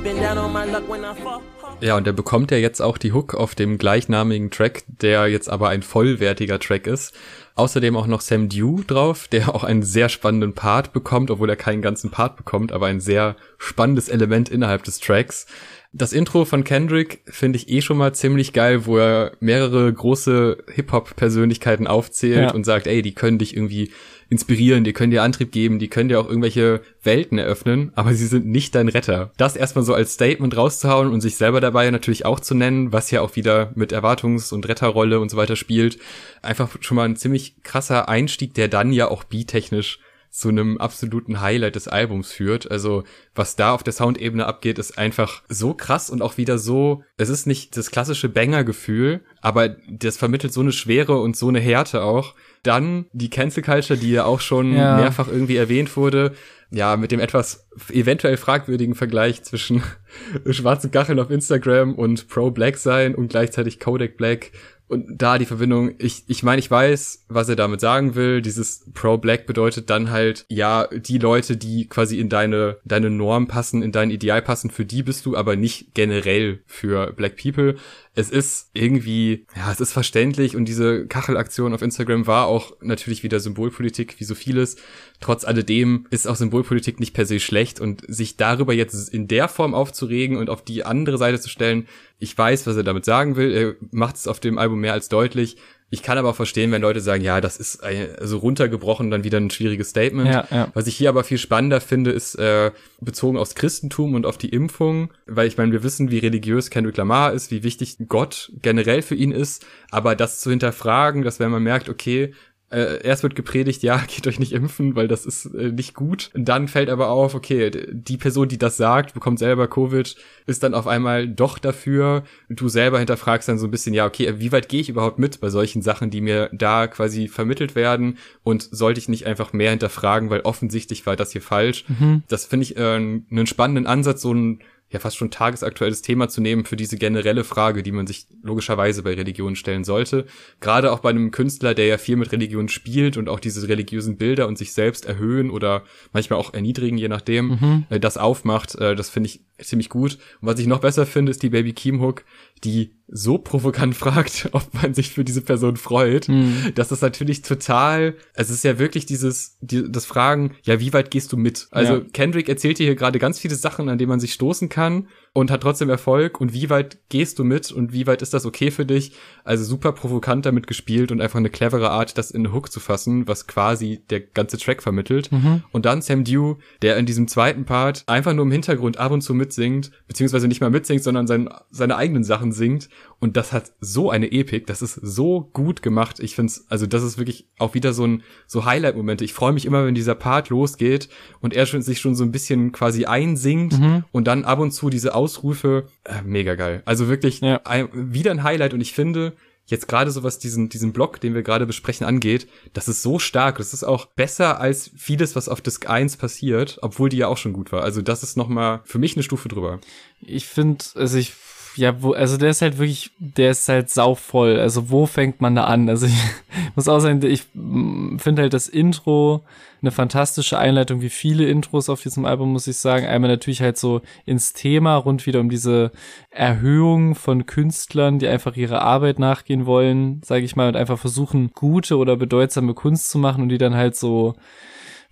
S1: been down on my luck when I fall. Ja, und er bekommt ja jetzt auch die Hook auf dem gleichnamigen Track, der jetzt aber ein vollwertiger Track ist. Außerdem auch noch Sam Dew drauf, der auch einen sehr spannenden Part bekommt, obwohl er keinen ganzen Part bekommt, aber ein sehr spannendes Element innerhalb des Tracks. Das Intro von Kendrick finde ich eh schon mal ziemlich geil, wo er mehrere große Hip-Hop-Persönlichkeiten aufzählt ja. und sagt, ey, die können dich irgendwie inspirieren, die können dir Antrieb geben, die können dir auch irgendwelche Welten eröffnen, aber sie sind nicht dein Retter. Das erstmal so als Statement rauszuhauen und sich selber dabei natürlich auch zu nennen, was ja auch wieder mit Erwartungs- und Retterrolle und so weiter spielt. Einfach schon mal ein ziemlich krasser Einstieg, der dann ja auch beattechnisch zu einem absoluten Highlight des Albums führt. Also was da auf der Soundebene abgeht, ist einfach so krass und auch wieder so, es ist nicht das klassische Banger-Gefühl, aber das vermittelt so eine Schwere und so eine Härte auch. Dann die Cancel Culture, die ja auch schon ja. mehrfach irgendwie erwähnt wurde. Ja, mit dem etwas eventuell fragwürdigen Vergleich zwischen schwarzen Kacheln auf Instagram und Pro Black sein und gleichzeitig Kodak Black und da die Verbindung, ich, ich meine, ich weiß, was er damit sagen will. Dieses Pro-Black bedeutet dann halt, ja, die Leute, die quasi in deine, deine Norm passen, in dein Ideal passen, für die bist du aber nicht generell für Black People es ist irgendwie, ja, es ist verständlich und diese Kachelaktion auf Instagram war auch natürlich wieder Symbolpolitik, wie so vieles. Trotz alledem ist auch Symbolpolitik nicht per se schlecht und sich darüber jetzt in der Form aufzuregen und auf die andere Seite zu stellen, ich weiß, was er damit sagen will. Er macht es auf dem Album mehr als deutlich. Ich kann aber auch verstehen, wenn Leute sagen, ja, das ist also runtergebrochen dann wieder ein schwieriges Statement. Ja, ja. Was ich hier aber viel spannender finde, ist äh, bezogen aufs Christentum und auf die Impfung, weil ich meine, wir wissen, wie religiös Kendrick Lamar ist, wie wichtig Gott generell für ihn ist, aber das zu hinterfragen, dass wenn man merkt, okay, äh, erst wird gepredigt, ja, geht euch nicht impfen, weil das ist äh, nicht gut. Und dann fällt aber auf, okay, die Person, die das sagt, bekommt selber Covid, ist dann auf einmal doch dafür. Und du selber hinterfragst dann so ein bisschen, ja, okay, wie weit gehe ich überhaupt mit bei solchen Sachen, die mir da quasi vermittelt werden? Und sollte ich nicht einfach mehr hinterfragen, weil offensichtlich war das hier falsch? Mhm. Das finde ich äh, einen spannenden Ansatz, so ein ja fast schon tagesaktuelles Thema zu nehmen für diese generelle Frage, die man sich logischerweise bei Religion stellen sollte. Gerade auch bei einem Künstler, der ja viel mit Religion spielt und auch diese religiösen Bilder und sich selbst erhöhen oder manchmal auch erniedrigen, je nachdem, mhm. äh, das aufmacht, äh, das finde ich ziemlich gut. Und was ich noch besser finde, ist die Baby Keem Hook, die so provokant fragt, ob man sich für diese Person freut, mhm. dass das natürlich total, also es ist ja wirklich dieses, die, das Fragen, ja, wie weit gehst du mit? Also ja. Kendrick erzählt dir hier gerade ganz viele Sachen, an denen man sich stoßen kann und hat trotzdem Erfolg und wie weit gehst du mit und wie weit ist das okay für dich? Also super provokant damit gespielt und einfach eine clevere Art, das in Hook zu fassen, was quasi der ganze Track vermittelt. Mhm. Und dann Sam Dew, der in diesem zweiten Part einfach nur im Hintergrund ab und zu mitsingt, beziehungsweise nicht mal mitsingt, sondern sein, seine eigenen Sachen singt. Und das hat so eine Epik, das ist so gut gemacht. Ich find's, also das ist wirklich auch wieder so ein, so Highlight-Momente. Ich freue mich immer, wenn dieser Part losgeht und er schon, sich schon so ein bisschen quasi einsingt mhm. und dann ab und zu diese Ausrufe, äh, mega geil. Also wirklich ja. ein, wieder ein Highlight und ich finde, jetzt gerade so was diesen, diesen Block, den wir gerade besprechen, angeht, das ist so stark. Das ist auch besser als vieles, was auf Disc 1 passiert, obwohl die ja auch schon gut war. Also das ist nochmal für mich eine Stufe drüber. Ich finde, also ich ja, wo, also der ist halt wirklich, der ist halt sauvoll. Also wo fängt man da an? Also ich muss auch sagen, ich mm, finde halt das Intro eine fantastische Einleitung, wie viele Intros auf diesem Album, muss ich sagen. Einmal natürlich halt so ins Thema, rund wieder um diese Erhöhung von Künstlern, die einfach ihre Arbeit nachgehen wollen, sage ich mal, und einfach versuchen, gute oder bedeutsame Kunst zu machen und die dann halt so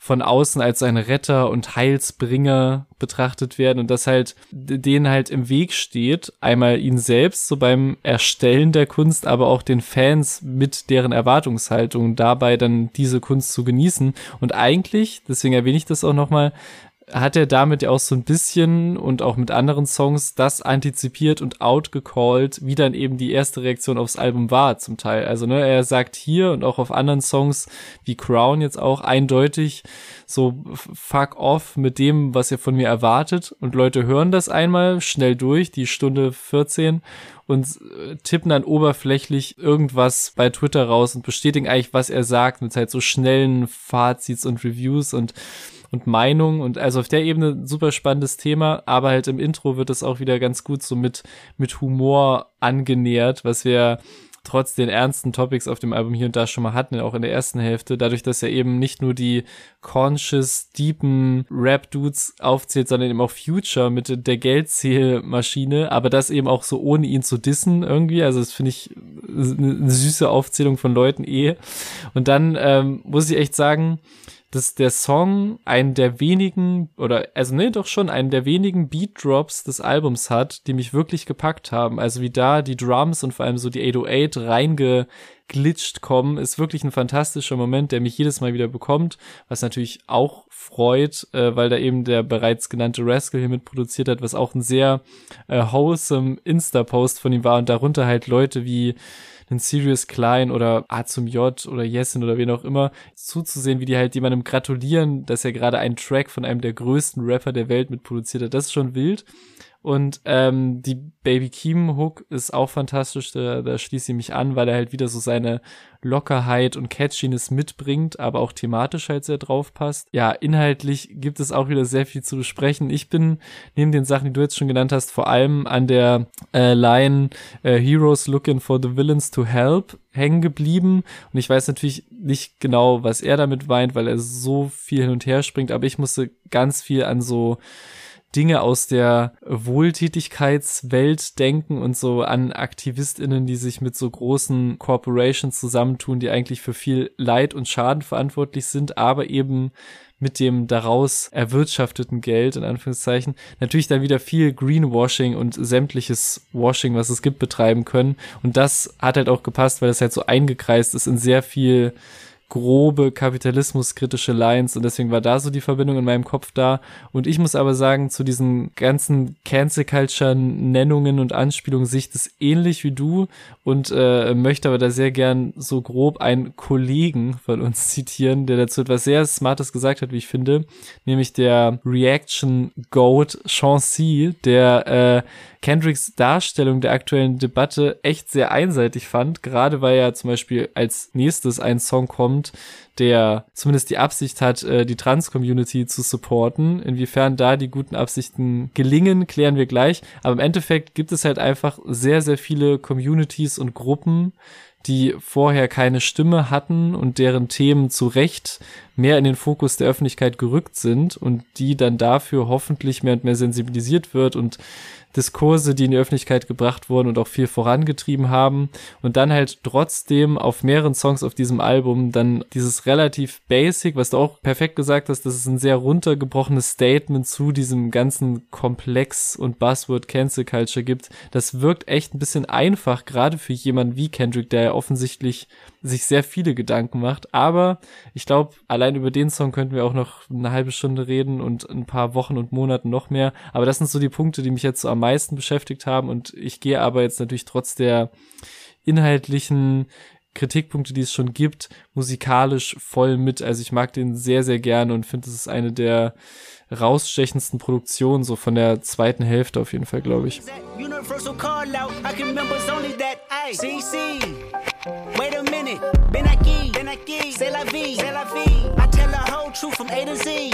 S1: von außen als ein Retter und Heilsbringer betrachtet werden und das halt denen halt im Weg steht, einmal ihn selbst so beim Erstellen der Kunst, aber auch den Fans mit deren Erwartungshaltung dabei dann diese Kunst zu genießen. Und eigentlich, deswegen erwähne ich das auch nochmal,
S2: hat er damit ja auch so ein bisschen und auch mit anderen Songs das antizipiert und outgecallt, wie dann eben die erste Reaktion aufs Album war zum Teil. Also ne, er sagt hier und auch auf anderen Songs wie Crown jetzt auch eindeutig so fuck off mit dem, was ihr von mir erwartet und Leute hören das einmal schnell durch, die Stunde 14 und äh, tippen dann oberflächlich irgendwas bei Twitter raus und bestätigen eigentlich, was er sagt mit halt so schnellen Fazits und Reviews und und Meinung und also auf der Ebene super spannendes Thema, aber halt im Intro wird es auch wieder ganz gut so mit, mit Humor angenähert, was wir trotz den ernsten Topics auf dem Album hier und da schon mal hatten, auch in der ersten Hälfte, dadurch, dass er eben nicht nur die conscious, deepen Rap-Dudes aufzählt, sondern eben auch Future mit der Geldzählmaschine, aber das eben auch so ohne ihn zu dissen irgendwie, also das finde ich eine süße Aufzählung von Leuten eh. Und dann ähm, muss ich echt sagen, dass der Song einen der wenigen, oder also nee, doch schon einen der wenigen Beat Drops des Albums hat, die mich wirklich gepackt haben. Also wie da die Drums und vor allem so die 808 reingeglitscht kommen, ist wirklich ein fantastischer Moment, der mich jedes Mal wieder bekommt, was natürlich auch freut, äh, weil da eben der bereits genannte Rascal hier mit produziert hat, was auch ein sehr äh, wholesome Insta-Post von ihm war und darunter halt Leute wie einen Sirius Klein oder A zum J oder Yesin oder wen auch immer zuzusehen, wie die halt jemandem gratulieren, dass er gerade einen Track von einem der größten Rapper der Welt mitproduziert hat. Das ist schon wild. Und ähm, die Baby Keem Hook ist auch fantastisch, da, da schließe ich mich an, weil er halt wieder so seine Lockerheit und Catchiness mitbringt, aber auch thematisch halt sehr drauf passt. Ja, inhaltlich gibt es auch wieder sehr viel zu besprechen. Ich bin neben den Sachen, die du jetzt schon genannt hast, vor allem an der äh, Line äh, Heroes looking for the villains to help hängen geblieben. Und ich weiß natürlich nicht genau, was er damit meint, weil er so viel hin und her springt, aber ich musste ganz viel an so Dinge aus der Wohltätigkeitswelt denken und so an AktivistInnen, die sich mit so großen Corporations zusammentun, die eigentlich für viel Leid und Schaden verantwortlich sind, aber eben mit dem daraus erwirtschafteten Geld, in Anführungszeichen, natürlich dann wieder viel Greenwashing und sämtliches Washing, was es gibt, betreiben können. Und das hat halt auch gepasst, weil es halt so eingekreist ist in sehr viel grobe kapitalismuskritische Lines und deswegen war da so die Verbindung in meinem Kopf da. Und ich muss aber sagen, zu diesen ganzen Cancel Culture Nennungen und Anspielungen sehe ich das ähnlich wie du und äh, möchte aber da sehr gern so grob einen Kollegen von uns zitieren, der dazu etwas sehr Smartes gesagt hat, wie ich finde, nämlich der Reaction Goat Chancy, der äh, Kendricks Darstellung der aktuellen Debatte echt sehr einseitig fand, gerade weil ja zum Beispiel als nächstes ein Song kommt, der zumindest die Absicht hat, äh, die Trans-Community zu supporten. Inwiefern da die guten Absichten gelingen, klären wir gleich. Aber im Endeffekt gibt es halt einfach sehr, sehr viele Communities und Gruppen, die vorher keine Stimme hatten und deren Themen zu Recht mehr in den Fokus der Öffentlichkeit gerückt sind und die dann dafür hoffentlich mehr und mehr sensibilisiert wird und Diskurse, die in die Öffentlichkeit gebracht wurden und auch viel vorangetrieben haben und dann halt trotzdem auf mehreren Songs auf diesem Album dann dieses relativ basic, was du auch perfekt gesagt hast, das ist ein sehr runtergebrochenes Statement zu diesem ganzen Komplex und Buzzword Cancel Culture gibt. Das wirkt echt ein bisschen einfach, gerade für jemanden wie Kendrick, der ja offensichtlich sich sehr viele Gedanken macht. Aber ich glaube, allein über den Song könnten wir auch noch eine halbe Stunde reden und ein paar Wochen und Monaten noch mehr. Aber das sind so die Punkte, die mich jetzt so am meisten beschäftigt haben. Und ich gehe aber jetzt natürlich trotz der inhaltlichen Kritikpunkte, die es schon gibt, musikalisch voll mit. Also ich mag den sehr, sehr gerne und finde, es ist eine der rausstechendsten Produktionen, so von der zweiten Hälfte auf jeden Fall, glaube ich. Wait a minute, Ben aquí, Ben aquí, c'est la vie, c'est la vie. I tell the whole truth from A to Z.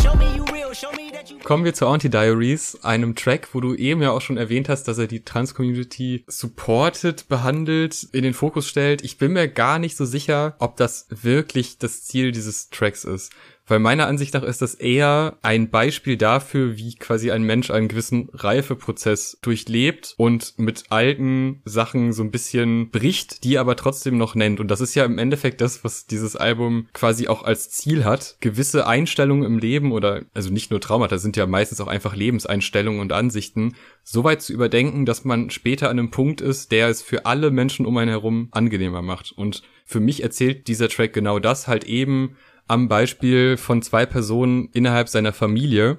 S2: show me you real, show me that you Kommen wir zu Anti-Diaries, einem Track, wo du eben ja auch schon erwähnt hast, dass er die Trans-Community supported, behandelt, in den Fokus stellt. Ich bin mir gar nicht so sicher, ob das wirklich das Ziel dieses Tracks ist. Weil meiner Ansicht nach ist das eher ein Beispiel dafür, wie quasi ein Mensch einen gewissen Reifeprozess durchlebt und mit alten Sachen so ein bisschen bricht, die aber trotzdem noch nennt. Und das ist ja im Endeffekt das, was dieses Album quasi auch als Ziel hat. Gewisse Einstellungen im Leben oder, also nicht nur Traumata, sind ja meistens auch einfach Lebenseinstellungen und Ansichten, so weit zu überdenken, dass man später an einem Punkt ist, der es für alle Menschen um einen herum angenehmer macht. Und für mich erzählt dieser Track genau das halt eben
S1: am Beispiel von zwei Personen innerhalb seiner Familie.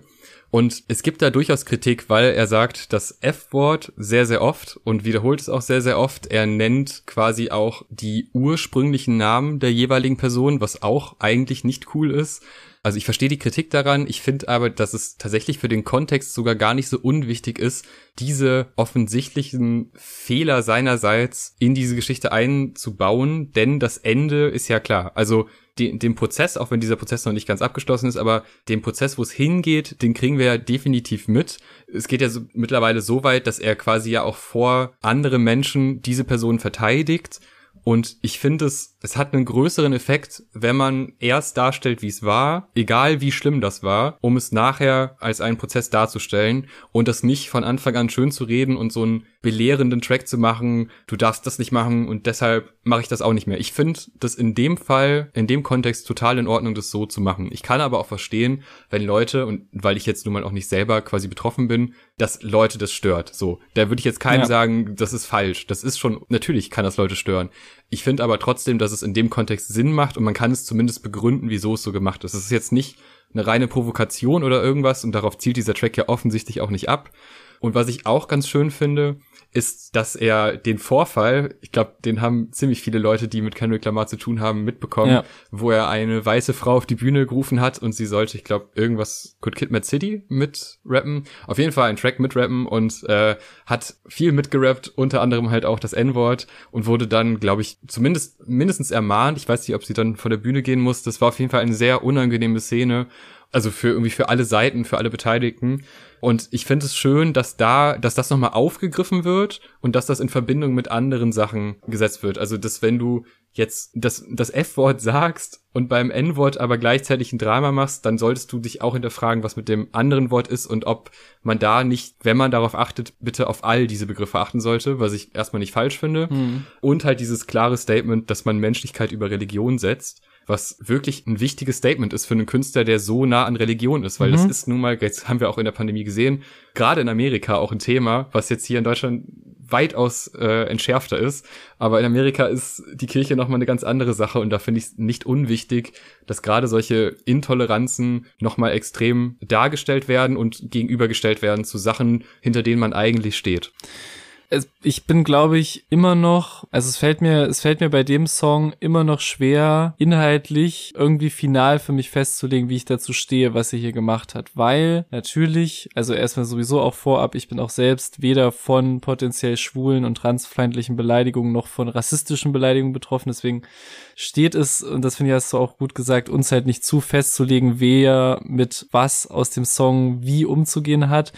S1: Und es gibt da durchaus Kritik, weil er sagt das F-Wort sehr, sehr oft und wiederholt es auch sehr, sehr oft. Er nennt quasi auch die ursprünglichen Namen der jeweiligen Person, was auch eigentlich nicht cool ist. Also ich verstehe die Kritik daran, ich finde aber, dass es tatsächlich für den Kontext sogar gar nicht so unwichtig ist, diese offensichtlichen Fehler seinerseits in diese Geschichte einzubauen, denn das Ende ist ja klar. Also den Prozess, auch wenn dieser Prozess noch nicht ganz abgeschlossen ist, aber den Prozess, wo es hingeht, den kriegen wir ja definitiv mit. Es geht ja so, mittlerweile so weit, dass er quasi ja auch vor andere Menschen diese Person verteidigt und ich finde es, es hat einen größeren Effekt, wenn man erst darstellt, wie es war, egal wie schlimm das war, um es nachher als einen Prozess darzustellen und das nicht von Anfang an schön zu reden und so einen belehrenden Track zu machen, du darfst das nicht machen und deshalb mache ich das auch nicht mehr. Ich finde das in dem Fall, in dem Kontext total in Ordnung, das so zu machen. Ich kann aber auch verstehen, wenn Leute, und weil ich jetzt nun mal auch nicht selber quasi betroffen bin, dass Leute das stört. So, da würde ich jetzt keinem ja. sagen, das ist falsch. Das ist schon, natürlich kann das Leute stören. Ich finde aber trotzdem, dass es in dem Kontext Sinn macht und man kann es zumindest begründen, wieso es so gemacht ist. Es ist jetzt nicht eine reine Provokation oder irgendwas und darauf zielt dieser Track ja offensichtlich auch nicht ab. Und was ich auch ganz schön finde, ist, dass er den Vorfall, ich glaube, den haben ziemlich viele Leute, die mit Kendrick Lamar zu tun haben, mitbekommen, ja. wo er eine weiße Frau auf die Bühne gerufen hat und sie sollte, ich glaube, irgendwas Could Kid Mad City mit rappen. Auf jeden Fall einen Track mit rappen und äh, hat viel mitgerappt, unter anderem halt auch das N-Wort und wurde dann, glaube ich, zumindest mindestens ermahnt. Ich weiß nicht, ob sie dann vor der Bühne gehen muss. Das war auf jeden Fall eine sehr unangenehme Szene. Also für irgendwie für alle Seiten, für alle Beteiligten. Und ich finde es schön, dass da, dass das nochmal aufgegriffen wird und dass das in Verbindung mit anderen Sachen gesetzt wird. Also, dass wenn du jetzt das, das F-Wort sagst und beim N-Wort aber gleichzeitig ein Drama machst, dann solltest du dich auch hinterfragen, was mit dem anderen Wort ist und ob man da nicht, wenn man darauf achtet, bitte auf all diese Begriffe achten sollte, was ich erstmal nicht falsch finde. Mhm. Und halt dieses klare Statement, dass man Menschlichkeit über Religion setzt was wirklich ein wichtiges Statement ist für einen Künstler, der so nah an Religion ist, weil mhm. das ist nun mal, jetzt haben wir auch in der Pandemie gesehen, gerade in Amerika auch ein Thema, was jetzt hier in Deutschland weitaus äh, entschärfter ist. Aber in Amerika ist die Kirche nochmal eine ganz andere Sache und da finde ich es nicht unwichtig, dass gerade solche Intoleranzen nochmal extrem dargestellt werden und gegenübergestellt werden zu Sachen, hinter denen man eigentlich steht
S2: ich bin, glaube ich, immer noch, also es fällt mir, es fällt mir bei dem Song immer noch schwer, inhaltlich irgendwie final für mich festzulegen, wie ich dazu stehe, was er hier gemacht hat. Weil natürlich, also erstmal sowieso auch vorab, ich bin auch selbst weder von potenziell schwulen und transfeindlichen Beleidigungen noch von rassistischen Beleidigungen betroffen. Deswegen steht es, und das finde ich hast du auch gut gesagt, uns halt nicht zu festzulegen, wer mit was aus dem Song wie umzugehen hat.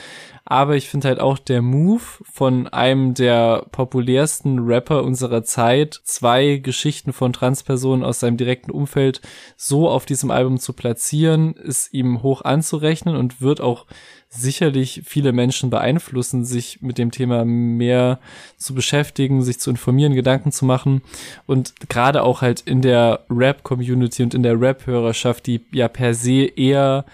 S2: Aber ich finde halt auch der Move von einem der populärsten Rapper unserer Zeit, zwei Geschichten von Transpersonen aus seinem direkten Umfeld so auf diesem Album zu platzieren, ist ihm hoch anzurechnen und wird auch sicherlich viele Menschen beeinflussen, sich mit dem Thema mehr zu beschäftigen, sich zu informieren, Gedanken zu machen. Und gerade auch halt in der Rap-Community und in der Rap-Hörerschaft, die ja per se eher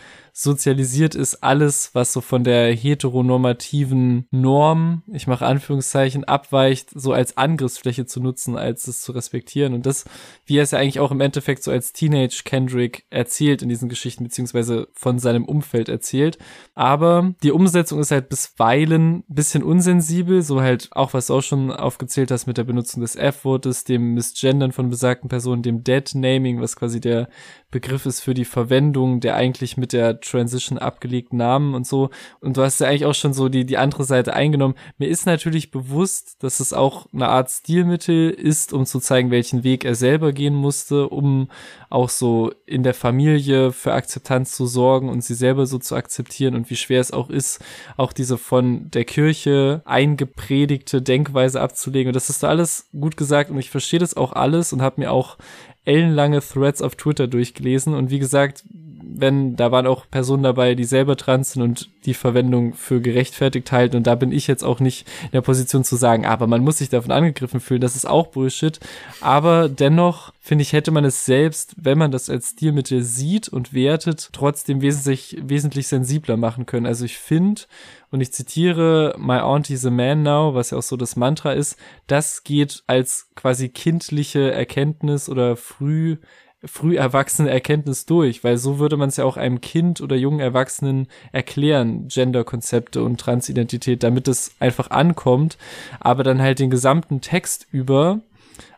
S2: sozialisiert ist alles, was so von der heteronormativen Norm, ich mache Anführungszeichen, abweicht, so als Angriffsfläche zu nutzen, als es zu respektieren. Und das, wie er es ja eigentlich auch im Endeffekt so als Teenage Kendrick erzählt in diesen Geschichten, beziehungsweise von seinem Umfeld erzählt. Aber die Umsetzung ist halt bisweilen bisschen unsensibel, so halt auch, was du auch schon aufgezählt hast mit der Benutzung des F-Wortes, dem Missgendern von besagten Personen, dem Dead-Naming, was quasi der Begriff ist für die Verwendung der eigentlich mit der Transition abgelegten Namen und so. Und du hast ja eigentlich auch schon so die, die andere Seite eingenommen. Mir ist natürlich bewusst, dass es auch eine Art Stilmittel ist, um zu zeigen, welchen Weg er selber gehen musste, um auch so in der Familie für Akzeptanz zu sorgen und sie selber so zu akzeptieren und wie schwer es auch ist, auch diese von der Kirche eingepredigte Denkweise abzulegen. Und das ist alles gut gesagt und ich verstehe das auch alles und habe mir auch ellenlange Threads auf Twitter durchgelesen und wie gesagt, wenn, da waren auch Personen dabei, die selber trans sind und die Verwendung für gerechtfertigt halten. Und da bin ich jetzt auch nicht in der Position zu sagen, aber man muss sich davon angegriffen fühlen, das ist auch Bullshit, aber dennoch finde ich, hätte man es selbst, wenn man das als Stilmittel sieht und wertet, trotzdem wesentlich, wesentlich sensibler machen können. Also ich finde, und ich zitiere My Auntie's a Man Now, was ja auch so das Mantra ist, das geht als quasi kindliche Erkenntnis oder früh früh erwachsene Erkenntnis durch, weil so würde man es ja auch einem Kind oder jungen Erwachsenen erklären, Genderkonzepte und Transidentität, damit es einfach ankommt, aber dann halt den gesamten Text über,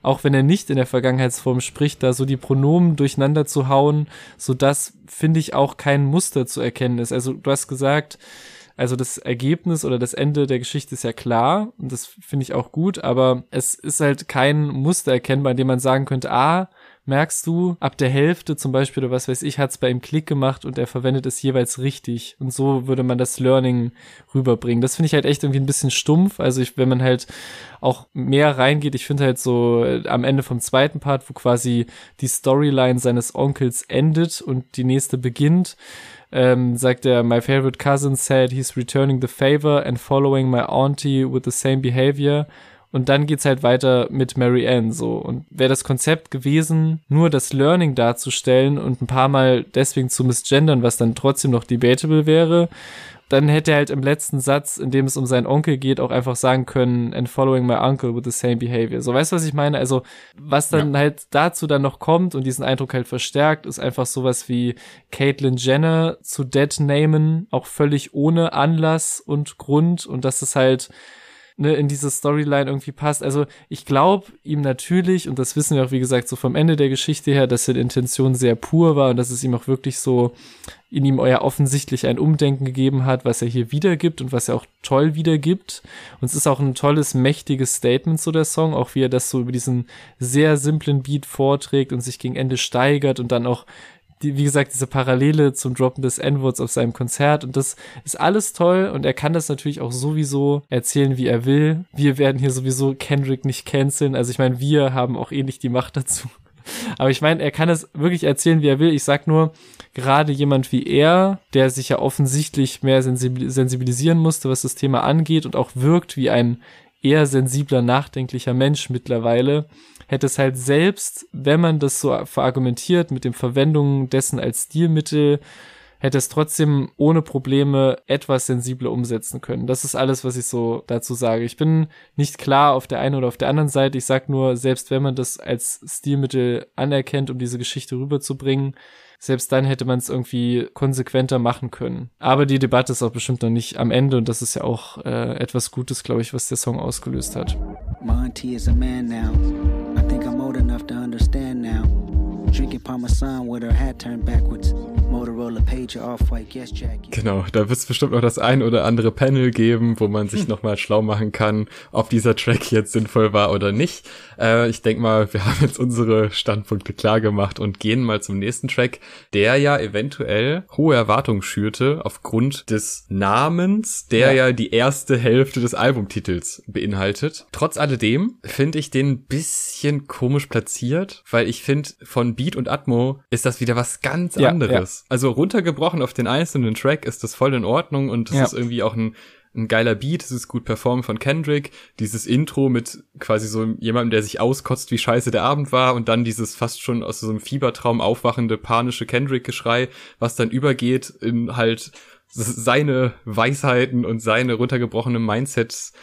S2: auch wenn er nicht in der Vergangenheitsform spricht, da so die Pronomen durcheinander zu hauen, so dass, finde ich, auch kein Muster zu erkennen ist. Also du hast gesagt, also das Ergebnis oder das Ende der Geschichte ist ja klar und das finde ich auch gut, aber es ist halt kein Muster erkennbar, in dem man sagen könnte, ah, merkst du, ab der Hälfte zum Beispiel oder was weiß ich, hat es bei ihm Klick gemacht und er verwendet es jeweils richtig. Und so würde man das Learning rüberbringen. Das finde ich halt echt irgendwie ein bisschen stumpf. Also ich, wenn man halt auch mehr reingeht, ich finde halt so äh, am Ende vom zweiten Part, wo quasi die Storyline seines Onkels endet und die nächste beginnt, ähm, sagt er, my favorite cousin said he's returning the favor and following my auntie with the same behavior. Und dann geht's halt weiter mit Mary Ann so. Und wäre das Konzept gewesen, nur das Learning darzustellen und ein paar Mal deswegen zu misgendern, was dann trotzdem noch debatable wäre, dann hätte er halt im letzten Satz, in dem es um seinen Onkel geht, auch einfach sagen können, and following my uncle with the same behavior. So, weißt du, was ich meine? Also, was dann ja. halt dazu dann noch kommt und diesen Eindruck halt verstärkt, ist einfach sowas wie Caitlyn Jenner zu dead namen, auch völlig ohne Anlass und Grund und das ist halt, ne, in diese Storyline irgendwie passt. Also ich glaube ihm natürlich, und das wissen wir auch, wie gesagt, so vom Ende der Geschichte her, dass seine Intention sehr pur war und dass es ihm auch wirklich so in ihm euer offensichtlich ein Umdenken gegeben hat, was er hier wiedergibt und was er auch toll wiedergibt. Und es ist auch ein tolles, mächtiges Statement so der Song, auch wie er das so über diesen sehr simplen Beat vorträgt und sich gegen Ende steigert und dann auch die, wie gesagt, diese Parallele zum Droppen des N-Words auf seinem Konzert und das ist alles toll und er kann das natürlich auch sowieso erzählen, wie er will. Wir werden hier sowieso Kendrick nicht canceln, also ich meine, wir haben auch ähnlich die Macht dazu. Aber ich meine, er kann es wirklich erzählen, wie er will. Ich sag nur, gerade jemand wie er, der sich ja offensichtlich mehr sensibilisieren musste, was das Thema angeht und auch wirkt wie ein eher sensibler, nachdenklicher Mensch mittlerweile, hätte es halt selbst, wenn man das so verargumentiert mit dem Verwendung dessen als Stilmittel, hätte es trotzdem ohne Probleme etwas sensibler umsetzen können. Das ist alles, was ich so dazu sage. Ich bin nicht klar auf der einen oder auf der anderen Seite. Ich sag nur, selbst wenn man das als Stilmittel anerkennt, um diese Geschichte rüberzubringen, selbst dann hätte man es irgendwie konsequenter machen können. Aber die Debatte ist auch bestimmt noch nicht am Ende und das ist ja auch äh, etwas Gutes, glaube ich, was der Song ausgelöst hat. Monty is a man now. Parmesan with her hat turned backwards. Motorola Pager Off-White Guest Jacket. Genau, da wird es bestimmt noch das ein oder andere Panel geben, wo man sich hm. nochmal schlau machen kann, ob dieser Track jetzt sinnvoll war oder nicht. Äh, ich denke mal, wir haben jetzt unsere Standpunkte klar gemacht und gehen mal zum nächsten Track, der ja eventuell hohe Erwartungen schürte aufgrund des Namens, der ja, ja die erste Hälfte des Albumtitels beinhaltet. Trotz alledem finde ich den bisschen komisch platziert, weil ich finde von Beat und Atmo ist das wieder was ganz ja, anderes. Ja. Also runtergebrochen auf den einzelnen Track ist das voll in Ordnung und es ja. ist irgendwie auch ein, ein geiler Beat, es ist gut performt von Kendrick. Dieses Intro mit quasi so jemandem, der sich auskotzt, wie scheiße der Abend war und dann dieses fast schon aus so einem Fiebertraum aufwachende panische Kendrick-Geschrei, was dann übergeht in halt seine Weisheiten und seine runtergebrochenen Mindsets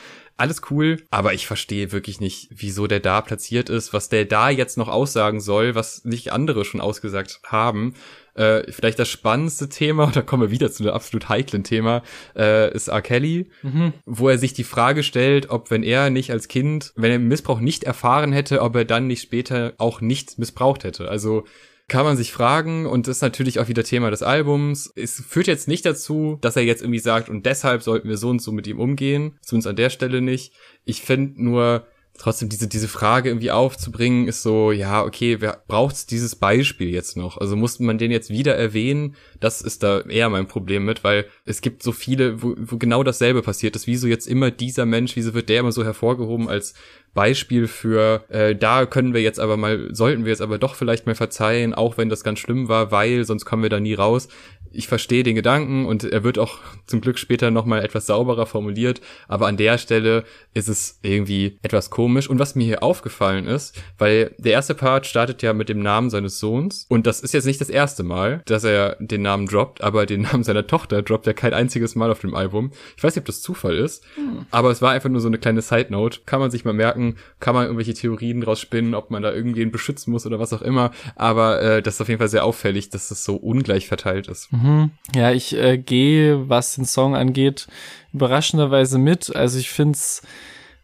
S2: alles cool, aber ich verstehe wirklich nicht, wieso der da platziert ist, was der da jetzt noch aussagen soll, was nicht andere schon ausgesagt haben. Äh, vielleicht das spannendste Thema, und da kommen wir wieder zu einem absolut heiklen Thema, äh, ist R. Kelly, mhm. wo er sich die Frage stellt, ob wenn er nicht als Kind, wenn er Missbrauch nicht erfahren hätte, ob er dann nicht später auch nicht missbraucht hätte. Also kann man sich fragen und das ist natürlich auch wieder Thema des Albums. Es führt jetzt nicht dazu, dass er jetzt irgendwie sagt und deshalb sollten wir so und so mit ihm umgehen, zumindest an der Stelle nicht. Ich finde nur, trotzdem diese, diese Frage irgendwie aufzubringen, ist so, ja, okay, wer braucht's dieses Beispiel jetzt noch? Also muss man den jetzt wieder erwähnen? Das ist da eher mein Problem mit, weil es gibt so viele, wo, wo genau dasselbe passiert ist. Wieso jetzt immer dieser Mensch, wieso wird der immer so hervorgehoben als Beispiel für, äh, da können wir jetzt aber mal, sollten wir jetzt aber doch vielleicht mal verzeihen, auch wenn das ganz schlimm war, weil sonst kommen wir da nie raus.
S1: Ich verstehe den Gedanken und er wird auch zum Glück später nochmal etwas sauberer formuliert, aber an der Stelle ist es irgendwie etwas komisch. Und was mir hier aufgefallen ist, weil der erste Part startet ja mit dem Namen seines Sohns und das ist jetzt nicht das erste Mal, dass er den Namen droppt, aber den Namen seiner Tochter droppt er kein einziges Mal auf dem Album. Ich weiß nicht, ob das Zufall ist, hm. aber es war einfach nur so eine kleine Side-Note. Kann man sich mal merken, kann man irgendwelche Theorien draus spinnen, ob man da irgendwen beschützen muss oder was auch immer, aber äh, das ist auf jeden Fall sehr auffällig, dass das so ungleich verteilt ist.
S2: Mhm. Ja, ich äh, gehe, was den Song angeht, überraschenderweise mit. Also ich find's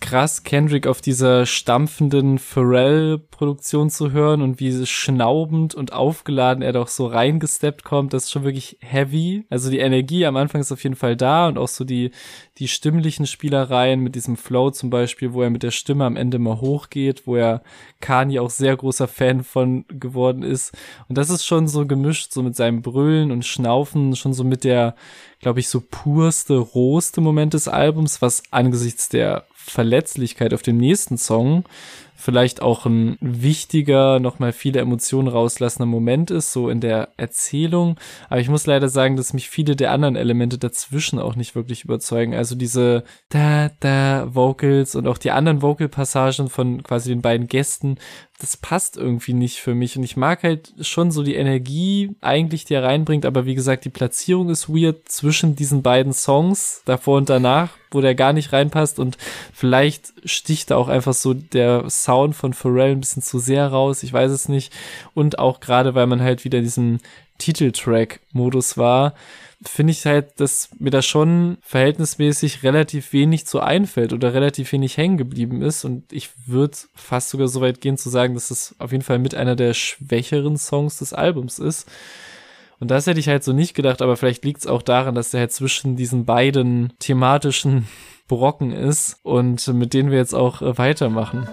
S2: krass, Kendrick auf dieser stampfenden Pharrell-Produktion zu hören und wie schnaubend und aufgeladen er doch so reingesteppt kommt, das ist schon wirklich heavy. Also die Energie am Anfang ist auf jeden Fall da und auch so die, die stimmlichen Spielereien mit diesem Flow zum Beispiel, wo er mit der Stimme am Ende mal hochgeht, wo er Kanye auch sehr großer Fan von geworden ist. Und das ist schon so gemischt, so mit seinem Brüllen und Schnaufen, schon so mit der, glaube ich, so purste, rohste Moment des Albums, was angesichts der Verletzlichkeit auf dem nächsten Song vielleicht auch ein wichtiger, nochmal viele Emotionen rauslassender Moment ist, so in der Erzählung. Aber ich muss leider sagen, dass mich viele der anderen Elemente dazwischen auch nicht wirklich überzeugen. Also diese da, da Vocals und auch die anderen Vocal-Passagen von quasi den beiden Gästen, das passt irgendwie nicht für mich. Und ich mag halt schon so die Energie eigentlich, die er reinbringt. Aber wie gesagt, die Platzierung ist weird zwischen diesen beiden Songs, davor und danach, wo der gar nicht reinpasst. Und vielleicht sticht da auch einfach so der Sound von Pharrell ein bisschen zu sehr raus. Ich weiß es nicht. Und auch gerade, weil man halt wieder in diesem Titeltrack-Modus war, finde ich halt, dass mir da schon verhältnismäßig relativ wenig zu einfällt oder relativ wenig hängen geblieben ist. Und ich würde fast sogar so weit gehen zu sagen, dass es auf jeden Fall mit einer der schwächeren Songs des Albums ist. Und das hätte ich halt so nicht gedacht, aber vielleicht liegt es auch daran, dass der halt zwischen diesen beiden thematischen Brocken ist und mit denen wir jetzt auch äh, weitermachen.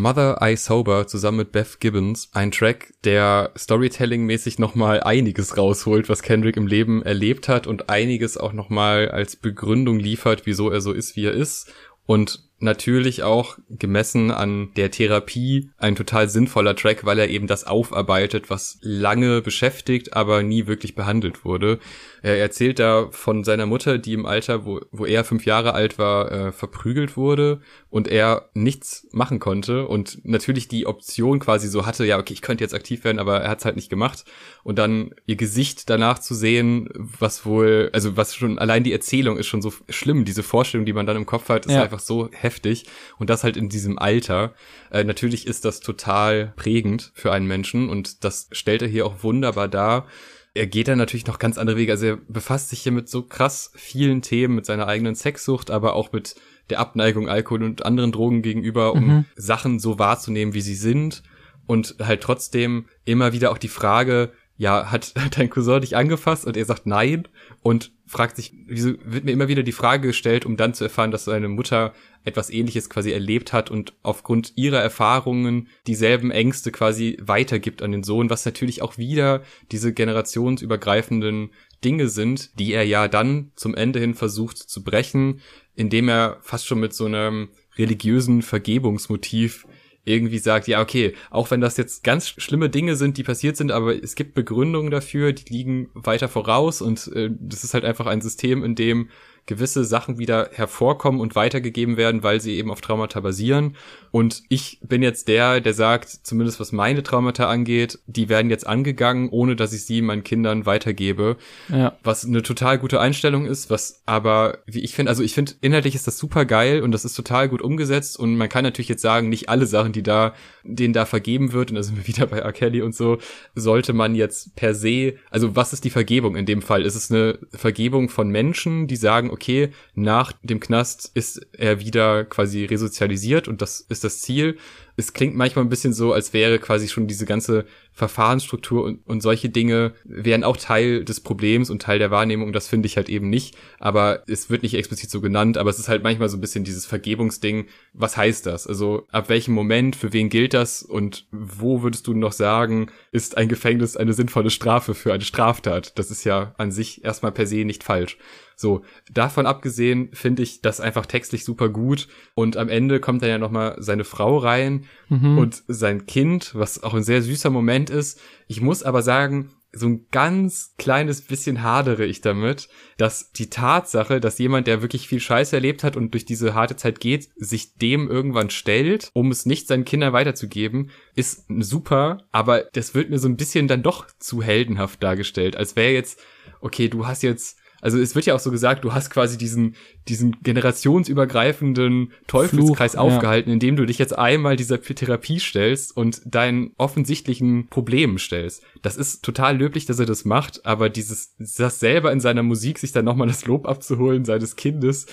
S1: Mother I Sober zusammen mit Beth Gibbons. Ein Track, der Storytelling-mäßig nochmal einiges rausholt, was Kendrick im Leben erlebt hat und einiges auch nochmal als Begründung liefert, wieso er so ist, wie er ist. Und natürlich auch gemessen an der Therapie ein total sinnvoller Track, weil er eben das aufarbeitet, was lange beschäftigt, aber nie wirklich behandelt wurde. Er erzählt da von seiner Mutter, die im Alter, wo, wo er fünf Jahre alt war, äh, verprügelt wurde und er nichts machen konnte und natürlich die Option quasi so hatte, ja, okay, ich könnte jetzt aktiv werden, aber er hat es halt nicht gemacht. Und dann ihr Gesicht danach zu sehen, was wohl, also was schon, allein die Erzählung ist schon so schlimm, diese Vorstellung, die man dann im Kopf hat, ist ja. einfach so heftig und das halt in diesem Alter. Äh, natürlich ist das total prägend für einen Menschen und das stellt er hier auch wunderbar dar er geht dann natürlich noch ganz andere Wege. Also er befasst sich hier mit so krass vielen Themen, mit seiner eigenen Sexsucht, aber auch mit der Abneigung Alkohol und anderen Drogen gegenüber, um mhm. Sachen so wahrzunehmen, wie sie sind. Und halt trotzdem immer wieder auch die Frage, ja, hat dein Cousin dich angefasst? Und er sagt nein und fragt sich, wieso wird mir immer wieder die Frage gestellt, um dann zu erfahren, dass seine Mutter etwas ähnliches quasi erlebt hat und aufgrund ihrer Erfahrungen dieselben Ängste quasi weitergibt an den Sohn, was natürlich auch wieder diese generationsübergreifenden Dinge sind, die er ja dann zum Ende hin versucht zu brechen, indem er fast schon mit so einem religiösen Vergebungsmotiv irgendwie sagt, ja, okay, auch wenn das jetzt ganz schlimme Dinge sind, die passiert sind, aber es gibt Begründungen dafür, die liegen weiter voraus und äh, das ist halt einfach ein System, in dem gewisse Sachen wieder hervorkommen und weitergegeben werden, weil sie eben auf Traumata basieren. Und ich bin jetzt der, der sagt, zumindest was meine Traumata angeht, die werden jetzt angegangen, ohne dass ich sie meinen Kindern weitergebe. Ja. Was eine total gute Einstellung ist, was aber, wie ich finde, also ich finde, inhaltlich ist das super geil und das ist total gut umgesetzt und man kann natürlich jetzt sagen, nicht alle Sachen, die da, denen da vergeben wird, und da sind wir wieder bei R. Kelly und so, sollte man jetzt per se, also was ist die Vergebung in dem Fall? Ist es eine Vergebung von Menschen, die sagen, okay, nach dem Knast ist er wieder quasi resozialisiert und das ist das Ziel. Es klingt manchmal ein bisschen so, als wäre quasi schon diese ganze Verfahrensstruktur und, und solche Dinge wären auch Teil des Problems und Teil der Wahrnehmung. Das finde ich halt eben nicht. Aber es wird nicht explizit so genannt, aber es ist halt manchmal so ein bisschen dieses Vergebungsding. Was heißt das? Also ab welchem Moment, für wen gilt das und wo würdest du noch sagen, ist ein Gefängnis eine sinnvolle Strafe für eine Straftat? Das ist ja an sich erstmal per se nicht falsch So, davon abgesehen finde ich das einfach textlich super gut und am Ende kommt dann ja nochmal seine Frau rein mhm. und sein Kind, was auch ein sehr süßer Moment ist. Ich muss aber sagen, so ein ganz kleines bisschen hadere ich damit, dass die Tatsache, dass jemand, der wirklich viel Scheiße erlebt hat und durch diese harte Zeit geht, sich dem irgendwann stellt, um es nicht seinen Kindern weiterzugeben, ist super, aber das wird mir so ein bisschen dann doch zu heldenhaft dargestellt, als wäre jetzt, okay, du hast jetzt also es wird ja auch so gesagt, du hast quasi diesen, diesen generationsübergreifenden Teufelskreis Fluch, aufgehalten, ja. indem du dich jetzt einmal dieser Therapie stellst und deinen offensichtlichen Problemen stellst. Das ist total löblich, dass er das macht, aber dieses, das selber in seiner Musik, sich dann nochmal das Lob abzuholen seines Kindes,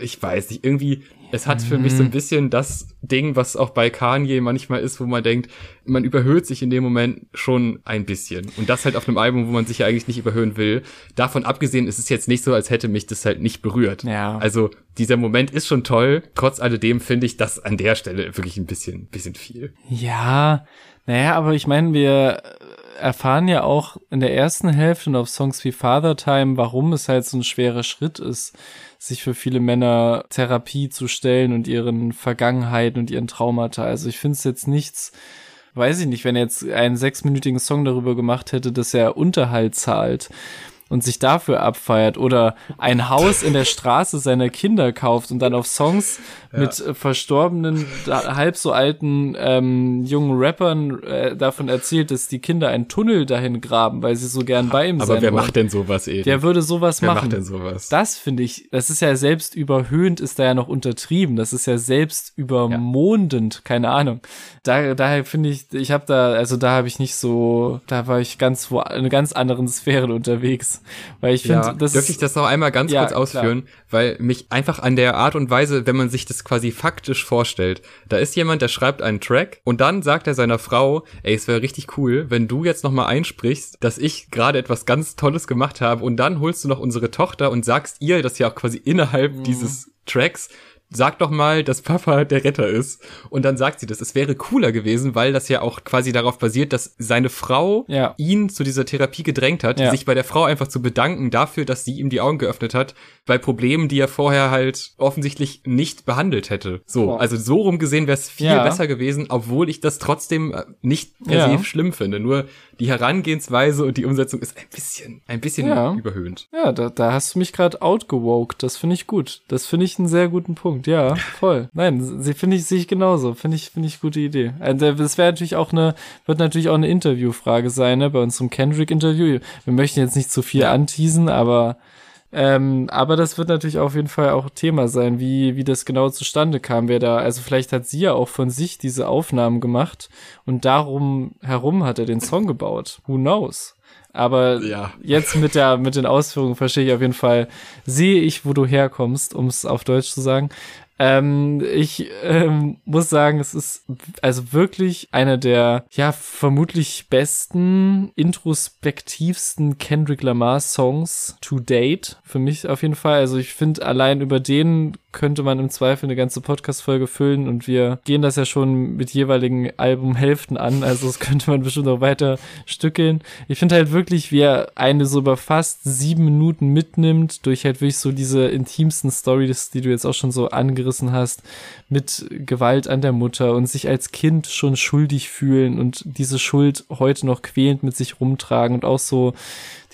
S1: ich weiß nicht, irgendwie, es hat für mich so ein mhm. bisschen das Ding, was auch bei Kanye manchmal ist, wo man denkt, man überhöht sich in dem Moment schon ein bisschen. Und das halt auf einem Album, wo man sich ja eigentlich nicht überhöhen will. Davon abgesehen ist es jetzt nicht so, als hätte mich das halt nicht berührt. Ja. Also dieser Moment ist schon toll. Trotz alledem finde ich das an der Stelle wirklich ein bisschen, bisschen viel.
S2: Ja, naja, aber ich meine, wir erfahren ja auch in der ersten Hälfte und auf Songs wie Father Time, warum es halt so ein schwerer Schritt ist, sich für viele Männer Therapie zu stellen und ihren Vergangenheiten und ihren Traumata. Also ich finde es jetzt nichts, weiß ich nicht, wenn er jetzt einen sechsminütigen Song darüber gemacht hätte, dass er Unterhalt zahlt und sich dafür abfeiert oder ein Haus in der Straße seiner Kinder kauft und dann auf Songs ja. mit äh, verstorbenen, halb so alten ähm, jungen Rappern äh, davon erzählt, dass die Kinder einen Tunnel dahin graben, weil sie so gern bei ihm
S1: Aber
S2: sein
S1: Aber wer
S2: wollen.
S1: macht denn sowas, Erik?
S2: Der würde sowas
S1: wer
S2: machen.
S1: Wer macht denn sowas?
S2: Das finde ich, das ist ja selbst überhöhend, ist da ja noch untertrieben. Das ist ja selbst übermondend, ja. keine Ahnung. Da, daher finde ich, ich habe da, also da habe ich nicht so, da war ich ganz wo, in ganz anderen Sphären unterwegs. Weil ich finde, ja, das.
S1: Dürfte ich das noch einmal ganz ja, kurz ausführen? Klar. Weil mich einfach an der Art und Weise, wenn man sich das quasi faktisch vorstellt, da ist jemand, der schreibt einen Track und dann sagt er seiner Frau, ey, es wäre richtig cool, wenn du jetzt nochmal einsprichst, dass ich gerade etwas ganz Tolles gemacht habe und dann holst du noch unsere Tochter und sagst ihr das ja auch quasi innerhalb mhm. dieses Tracks, sag doch mal, dass Papa der Retter ist. Und dann sagt sie das. Es wäre cooler gewesen, weil das ja auch quasi darauf basiert, dass seine Frau ja. ihn zu dieser Therapie gedrängt hat, ja. sich bei der Frau einfach zu bedanken dafür, dass sie ihm die Augen geöffnet hat, bei Problemen, die er vorher halt offensichtlich nicht behandelt hätte. So, oh. also so rum gesehen wäre es viel ja. besser gewesen, obwohl ich das trotzdem äh, nicht per se schlimm finde. Nur die Herangehensweise und die Umsetzung ist ein bisschen, ein bisschen überhöhend.
S2: Ja, da, da hast du mich gerade outgewoked. Das finde ich gut. Das finde ich einen sehr guten Punkt. Punkt, ja, voll. Nein, sie finde ich, sehe ich genauso. Finde ich, finde ich gute Idee. Also, das wäre natürlich auch eine, wird natürlich auch eine Interviewfrage sein, ne, bei unserem Kendrick-Interview. Wir möchten jetzt nicht zu viel ja. anteasen, aber, ähm, aber das wird natürlich auf jeden Fall auch Thema sein, wie, wie das genau zustande kam, wer da, also vielleicht hat sie ja auch von sich diese Aufnahmen gemacht und darum herum hat er den Song gebaut. Who knows? Aber ja. jetzt mit der mit den Ausführungen verstehe ich auf jeden Fall, sehe ich, wo du herkommst, um es auf Deutsch zu sagen. Ähm, ich ähm, muss sagen, es ist also wirklich einer der ja vermutlich besten, introspektivsten Kendrick Lamar Songs to date. Für mich auf jeden Fall. Also ich finde allein über den könnte man im Zweifel eine ganze Podcast-Folge füllen und wir gehen das ja schon mit jeweiligen Albumhälften an, also das könnte man bestimmt auch weiter stückeln. Ich finde halt wirklich, wie er eine so über fast sieben Minuten mitnimmt, durch halt wirklich so diese intimsten Stories, die du jetzt auch schon so angerissen hast, mit Gewalt an der Mutter und sich als Kind schon schuldig fühlen und diese Schuld heute noch quälend mit sich rumtragen und auch so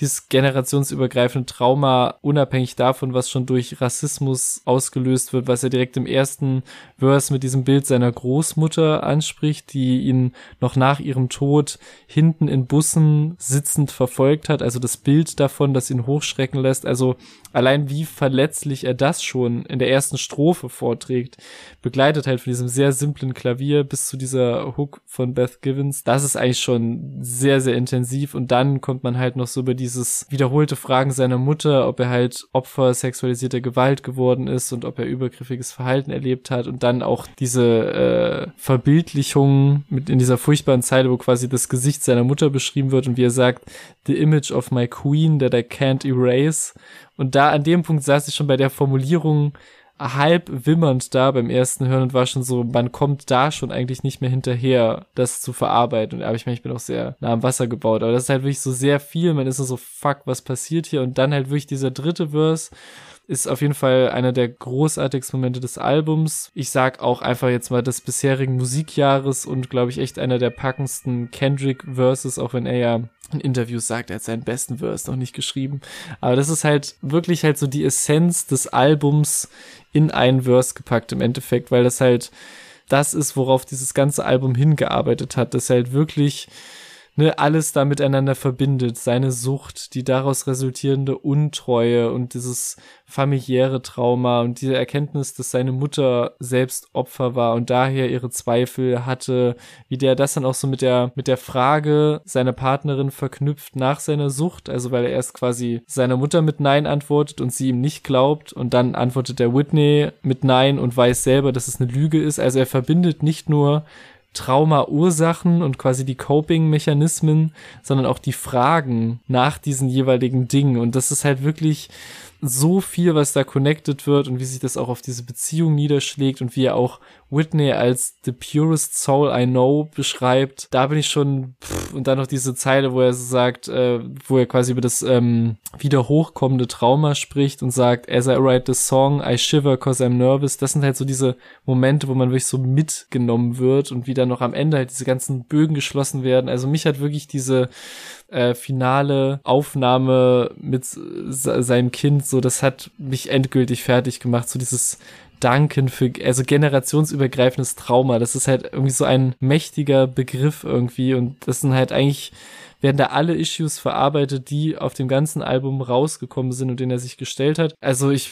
S2: dieses generationsübergreifende Trauma, unabhängig davon, was schon durch Rassismus ausgelöst wird, was er direkt im ersten Verse mit diesem Bild seiner Großmutter anspricht, die ihn noch nach ihrem Tod hinten in Bussen sitzend verfolgt hat. Also das Bild davon, das ihn hochschrecken lässt. Also allein wie verletzlich er das schon in der ersten Strophe vorträgt, begleitet halt von diesem sehr simplen Klavier bis zu dieser Hook von Beth Givens. Das ist eigentlich schon sehr, sehr intensiv. Und dann kommt man halt noch so über dieses wiederholte Fragen seiner Mutter, ob er halt Opfer sexualisierter Gewalt geworden ist und ob er übergriffiges Verhalten erlebt hat. Und dann auch diese äh, Verbildlichung mit in dieser furchtbaren Zeile, wo quasi das Gesicht seiner Mutter beschrieben wird und wie er sagt, the image of my queen that I can't erase. Und da an dem Punkt saß ich schon bei der Formulierung, halb wimmernd da beim ersten Hören und war schon so, man kommt da schon eigentlich nicht mehr hinterher, das zu verarbeiten. Aber ich meine, ich bin auch sehr nah am Wasser gebaut, aber das ist halt wirklich so sehr viel, man ist so, fuck, was passiert hier? Und dann halt wirklich dieser dritte Verse, ist auf jeden Fall einer der großartigsten Momente des Albums. Ich sag auch einfach jetzt mal des bisherigen Musikjahres und glaube ich echt einer der packendsten Kendrick-Verses, auch wenn er ja in Interviews sagt, er hat seinen besten Verse noch nicht geschrieben. Aber das ist halt wirklich halt so die Essenz des Albums in einen Verse gepackt im Endeffekt, weil das halt das ist, worauf dieses ganze Album hingearbeitet hat, dass halt wirklich ne, alles da miteinander verbindet. Seine Sucht, die daraus resultierende Untreue und dieses familiäre Trauma und diese Erkenntnis, dass seine Mutter selbst Opfer war und daher ihre Zweifel hatte, wie der das dann auch so mit der, mit der Frage seiner Partnerin verknüpft nach seiner Sucht, also weil er erst quasi seiner Mutter mit Nein antwortet und sie ihm nicht glaubt und dann antwortet der Whitney mit Nein und weiß selber, dass es eine Lüge ist. Also er verbindet nicht nur Trauma-Ursachen und quasi die Coping-Mechanismen, sondern auch die Fragen nach diesen jeweiligen Dingen. Und das ist halt wirklich so viel, was da connected wird und wie sich das auch auf diese Beziehung niederschlägt und wie er auch Whitney als the purest soul I know beschreibt. Da bin ich schon pff, und dann noch diese Zeile, wo er so sagt, äh, wo er quasi über das ähm, wieder hochkommende Trauma spricht und sagt, as I write the song, I shiver cause I'm nervous. Das sind halt so diese Momente, wo man wirklich so mitgenommen wird und wie dann noch am Ende halt diese ganzen Bögen geschlossen werden. Also mich hat wirklich diese äh, finale Aufnahme mit seinem Kind, so das hat mich endgültig fertig gemacht. So dieses Danken für, also generationsübergreifendes Trauma. Das ist halt irgendwie so ein mächtiger Begriff irgendwie und das sind halt eigentlich werden da alle Issues verarbeitet, die auf dem ganzen Album rausgekommen sind und denen er sich gestellt hat. Also ich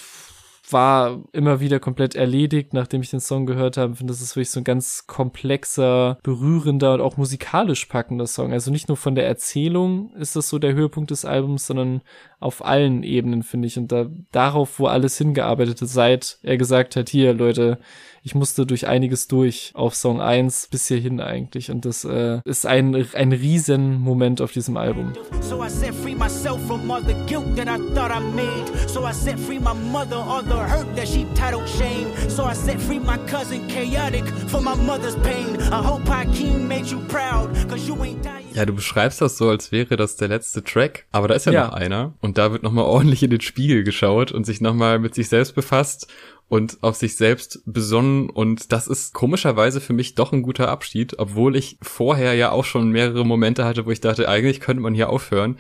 S2: war immer wieder komplett erledigt, nachdem ich den Song gehört habe. Ich finde, das ist wirklich so ein ganz komplexer, berührender und auch musikalisch packender Song. Also nicht nur von der Erzählung ist das so der Höhepunkt des Albums, sondern auf allen Ebenen, finde ich. Und da, darauf, wo alles hingearbeitet hat, seit er gesagt hat, hier, Leute, ich musste durch einiges durch auf Song 1 bis hierhin eigentlich. Und das äh, ist ein, ein riesen auf diesem Album. So I set free myself from all the guilt that I thought I made. So I set free my mother, all the hurt that she titled shame. So I set free my cousin chaotic for my mother's pain. I hope Hakeem made you proud, cause you ain't dying. Ja, du beschreibst das so, als wäre das der letzte Track, aber da ist ja, ja. noch einer und da wird nochmal ordentlich in den Spiegel geschaut und sich nochmal mit sich selbst befasst und auf sich selbst besonnen und das ist komischerweise für mich doch ein guter Abschied, obwohl ich vorher ja auch schon mehrere Momente hatte, wo ich dachte, eigentlich könnte man hier aufhören.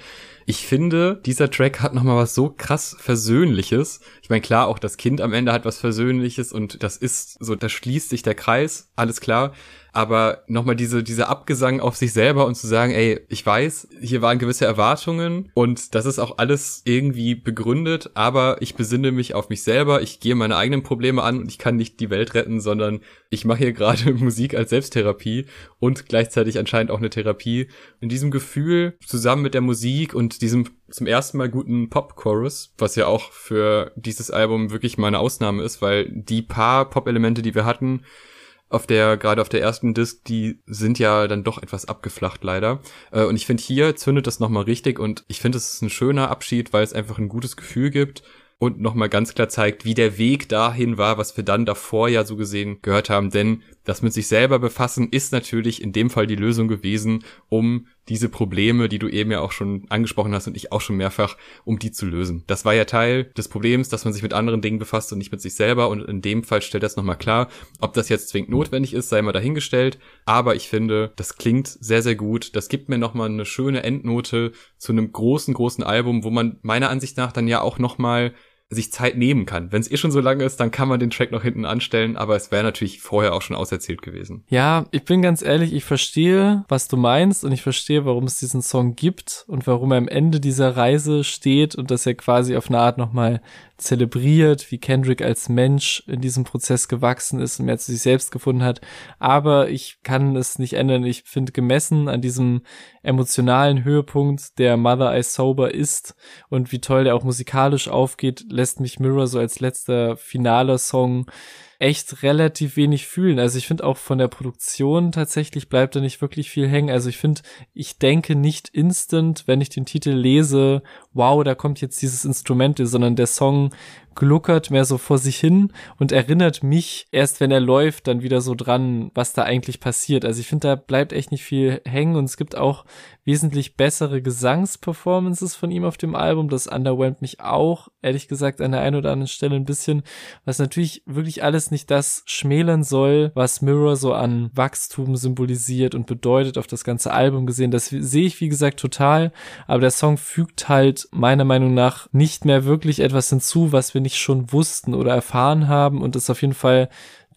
S2: Ich finde, dieser Track hat nochmal was so krass Versöhnliches. Ich meine, klar, auch das Kind am Ende hat was Versöhnliches und das ist so, da schließt sich der Kreis, alles klar aber nochmal diese, diese Abgesang auf sich selber und zu sagen, ey, ich weiß, hier waren gewisse Erwartungen und das ist auch alles irgendwie begründet, aber ich besinne mich auf mich selber, ich gehe meine eigenen Probleme an und ich kann nicht die Welt retten, sondern ich mache hier gerade Musik als Selbsttherapie und gleichzeitig anscheinend auch eine Therapie. In diesem Gefühl zusammen mit der Musik und diesem zum ersten Mal guten Pop-Chorus, was ja auch für dieses Album wirklich mal eine Ausnahme ist, weil die paar Pop-Elemente, die wir hatten, auf der, gerade auf der ersten Disc, die sind ja dann doch etwas abgeflacht leider. Äh, und ich finde, hier zündet das nochmal richtig und ich finde, es ist ein schöner Abschied, weil es einfach ein gutes Gefühl gibt und nochmal ganz klar zeigt, wie der Weg dahin war, was wir dann davor ja so gesehen gehört haben. Denn das mit sich selber befassen ist natürlich in dem Fall die Lösung gewesen, um diese Probleme, die du eben ja auch schon angesprochen hast und ich auch schon mehrfach, um die zu lösen. Das war ja Teil des Problems, dass man sich mit anderen Dingen befasst und nicht mit sich selber und in dem Fall stellt das nochmal klar. Ob das jetzt zwingend notwendig ist, sei mal dahingestellt, aber ich finde, das klingt sehr, sehr gut. Das gibt mir nochmal eine schöne Endnote zu einem großen, großen Album, wo man meiner Ansicht nach dann ja auch nochmal sich Zeit nehmen kann. Wenn es eh schon so lange ist, dann kann man den Track noch hinten anstellen, aber es wäre natürlich vorher auch schon auserzählt gewesen. Ja, ich bin ganz ehrlich, ich verstehe, was du meinst und ich verstehe, warum es diesen Song gibt und warum er am Ende dieser Reise steht und dass er quasi auf eine Art nochmal zelebriert, wie Kendrick als Mensch in diesem Prozess gewachsen ist und mehr zu sich selbst gefunden hat. Aber ich kann es nicht ändern. Ich finde gemessen an diesem emotionalen Höhepunkt, der Mother I Sober ist und wie toll der auch musikalisch aufgeht, lässt mich Mirror so als letzter finaler Song echt relativ wenig fühlen. Also ich finde auch von der Produktion tatsächlich bleibt da nicht wirklich viel hängen. Also ich finde, ich denke nicht instant, wenn ich den Titel lese, wow, da kommt jetzt dieses Instrument, sondern der Song gluckert mehr so vor sich hin und erinnert mich erst, wenn er läuft, dann wieder so dran, was da eigentlich passiert. Also ich finde, da bleibt echt nicht viel hängen und es gibt auch wesentlich bessere Gesangsperformances von ihm auf dem Album. Das underwhelmt mich auch, ehrlich gesagt, an der einen oder anderen Stelle ein bisschen, was natürlich wirklich alles nicht das schmälern soll, was Mirror so an Wachstum symbolisiert und bedeutet auf das ganze Album gesehen. Das sehe ich, wie gesagt, total. Aber der Song fügt halt meiner Meinung nach nicht mehr wirklich etwas hinzu, was wir nicht schon wussten oder erfahren haben und ist auf jeden Fall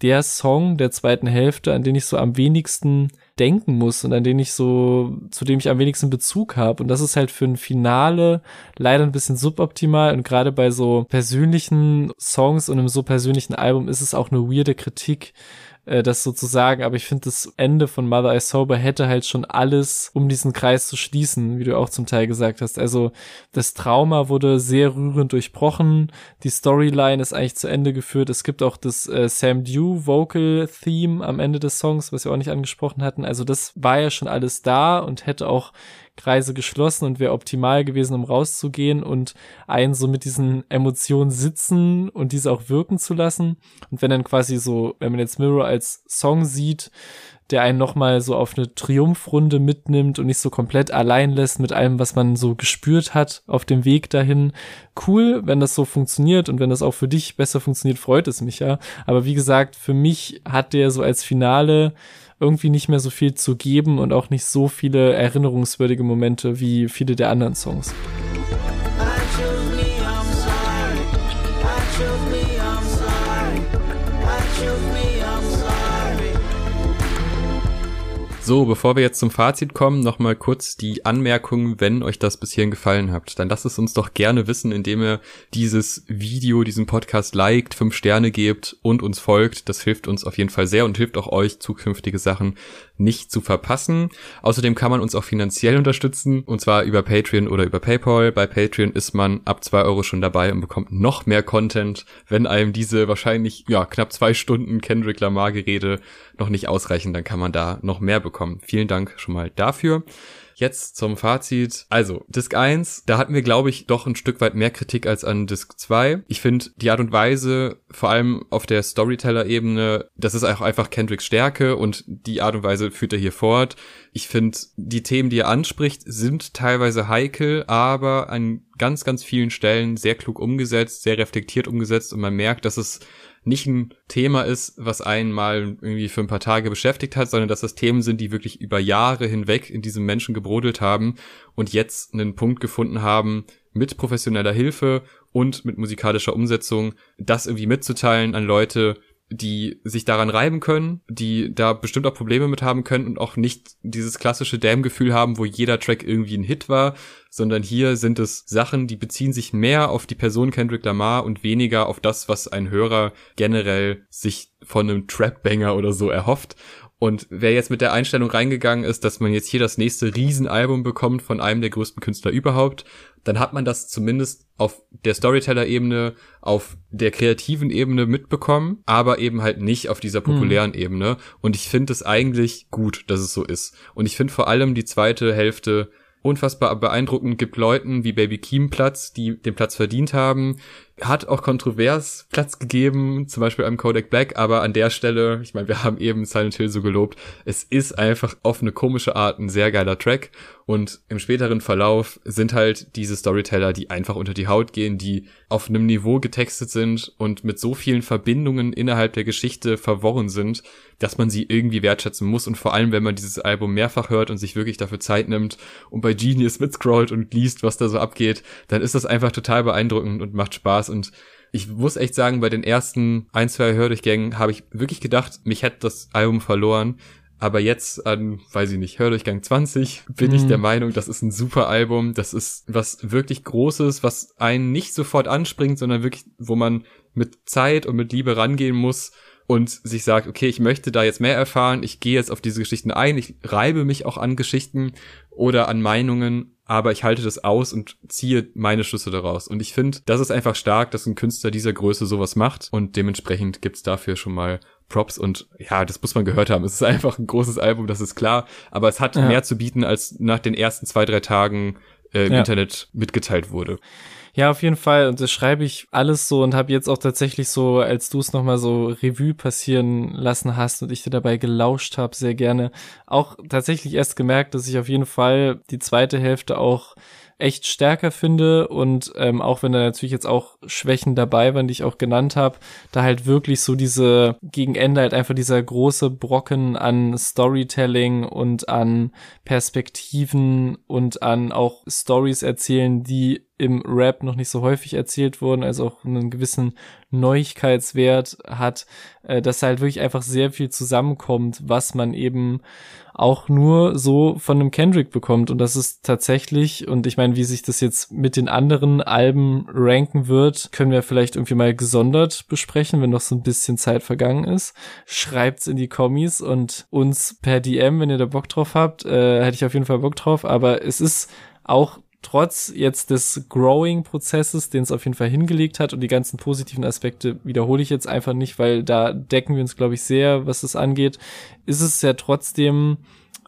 S2: der Song der zweiten Hälfte, an den ich so am wenigsten denken muss und an den ich so, zu dem ich am wenigsten Bezug habe. Und das ist halt für ein Finale leider ein bisschen suboptimal. Und gerade bei so persönlichen Songs und einem so persönlichen Album ist es auch eine weirde Kritik, äh, das sozusagen, aber ich finde, das Ende von Mother I Sober hätte halt schon alles, um diesen Kreis zu schließen, wie du auch zum Teil gesagt hast. Also das Trauma wurde sehr rührend durchbrochen, die Storyline ist eigentlich zu Ende geführt. Es gibt auch das äh, Sam Dew Vocal Theme am Ende des Songs, was wir auch nicht angesprochen hatten. Also das war ja schon alles da und hätte auch Kreise geschlossen und wäre optimal gewesen, um rauszugehen und einen so mit diesen Emotionen sitzen und diese auch wirken zu lassen. Und wenn dann quasi so, wenn man jetzt Mirror als Song sieht, der einen nochmal so auf eine Triumphrunde mitnimmt und nicht so komplett allein lässt mit allem, was man so gespürt hat auf dem Weg dahin. Cool, wenn das so funktioniert und wenn das auch für dich besser funktioniert, freut es mich ja. Aber wie gesagt, für mich hat der so als Finale irgendwie nicht mehr so viel zu geben und auch nicht so viele erinnerungswürdige Momente wie viele der anderen Songs.
S1: So, bevor wir jetzt zum Fazit kommen, nochmal kurz die Anmerkung, wenn euch das bis hierhin gefallen hat, dann lasst es uns doch gerne wissen, indem ihr dieses Video, diesen Podcast liked, fünf Sterne gebt und uns folgt. Das hilft uns auf jeden Fall sehr und hilft auch euch, zukünftige Sachen nicht zu verpassen. Außerdem kann man uns auch finanziell unterstützen, und zwar über Patreon oder über PayPal. Bei Patreon ist man ab zwei Euro schon dabei und bekommt noch mehr Content, wenn einem diese wahrscheinlich, ja, knapp zwei Stunden Kendrick Lamar Gerede noch nicht ausreichen, dann kann man da noch mehr bekommen. Vielen Dank schon mal dafür. Jetzt zum Fazit. Also, Disk 1, da hatten wir, glaube ich, doch ein Stück weit mehr Kritik als an Disk 2. Ich finde die Art und Weise, vor allem auf der Storyteller-Ebene, das ist auch einfach Kendricks Stärke und die Art und Weise führt er hier fort. Ich finde, die Themen, die er anspricht, sind teilweise heikel, aber an ganz, ganz vielen Stellen sehr klug umgesetzt, sehr reflektiert umgesetzt und man merkt, dass es nicht ein Thema ist, was einen irgendwie für ein paar Tage beschäftigt hat, sondern dass das Themen sind, die wirklich über Jahre hinweg in diesem Menschen gebrodelt haben und jetzt einen Punkt gefunden haben, mit professioneller Hilfe und mit musikalischer Umsetzung, das irgendwie mitzuteilen an Leute, die sich daran reiben können, die da bestimmt auch Probleme mit haben können und auch nicht dieses klassische Damn-Gefühl haben, wo jeder Track irgendwie ein Hit war, sondern hier sind es Sachen, die beziehen sich mehr auf die Person Kendrick Lamar und weniger auf das, was ein Hörer generell sich von einem Trap-Banger oder so erhofft. Und wer jetzt mit der Einstellung reingegangen ist, dass man jetzt hier das nächste Riesenalbum bekommt von einem der größten Künstler überhaupt, dann hat man das zumindest auf der Storyteller-Ebene, auf der kreativen Ebene mitbekommen, aber eben halt nicht auf dieser populären hm. Ebene. Und ich finde es eigentlich gut, dass es so ist. Und ich finde vor allem die zweite Hälfte unfassbar beeindruckend, gibt Leuten wie Baby Keem Platz, die den Platz verdient haben, hat auch kontrovers Platz gegeben, zum Beispiel einem Kodak Black, aber an der Stelle, ich meine, wir haben eben Silent Hill so gelobt, es ist einfach auf eine komische Art ein sehr geiler Track und im späteren Verlauf sind halt diese Storyteller, die einfach unter die Haut gehen, die auf einem Niveau getextet sind und mit so vielen Verbindungen innerhalb der Geschichte verworren sind, dass man sie irgendwie wertschätzen muss und vor allem, wenn man dieses Album mehrfach hört und sich wirklich dafür Zeit nimmt und bei Genius mitscrollt und liest, was da so abgeht, dann ist das einfach total beeindruckend und macht Spaß und ich muss echt sagen, bei den ersten ein, zwei Hördurchgängen habe ich wirklich gedacht, mich hätte das Album verloren. Aber jetzt an, weiß ich nicht, Hördurchgang 20 bin mhm. ich der Meinung, das ist ein super Album. Das ist was wirklich Großes, was einen nicht sofort anspringt, sondern wirklich, wo man mit Zeit und mit Liebe rangehen muss und sich sagt, okay, ich möchte da jetzt mehr erfahren, ich gehe jetzt auf diese Geschichten ein, ich reibe mich auch an Geschichten oder an Meinungen aber ich halte das aus und ziehe meine Schlüsse daraus. Und ich finde, das ist einfach stark, dass ein Künstler dieser Größe sowas macht und dementsprechend gibt's dafür schon mal Props und ja, das muss man gehört haben. Es ist einfach ein großes Album, das ist klar, aber es hat ja. mehr zu bieten als nach den ersten zwei, drei Tagen äh, im ja. Internet mitgeteilt wurde.
S2: Ja, auf jeden Fall. Und das schreibe ich alles so und habe jetzt auch tatsächlich so, als du es nochmal so Revue passieren lassen hast und ich dir dabei gelauscht habe, sehr gerne, auch tatsächlich erst gemerkt, dass ich auf jeden Fall die zweite Hälfte auch echt stärker finde und ähm, auch wenn da natürlich jetzt auch Schwächen dabei waren, die ich auch genannt habe, da halt wirklich so diese gegen Ende halt einfach dieser große Brocken an Storytelling und an Perspektiven und an auch Stories erzählen, die im Rap noch nicht so häufig erzählt wurden, also auch einen gewissen Neuigkeitswert hat, äh, dass halt wirklich einfach sehr viel zusammenkommt, was man eben auch nur so von einem Kendrick bekommt. Und das ist tatsächlich, und ich meine, wie sich das jetzt mit den anderen Alben ranken wird, können wir vielleicht irgendwie mal gesondert besprechen, wenn noch so ein bisschen Zeit vergangen ist. Schreibt's in die Kommis und uns per DM, wenn ihr da Bock drauf habt, äh, hätte ich auf jeden Fall Bock drauf. Aber es ist auch trotz jetzt des Growing-Prozesses, den es auf jeden Fall hingelegt hat und die ganzen positiven Aspekte wiederhole ich jetzt einfach nicht, weil da decken wir uns, glaube ich, sehr, was das angeht, ist es ja trotzdem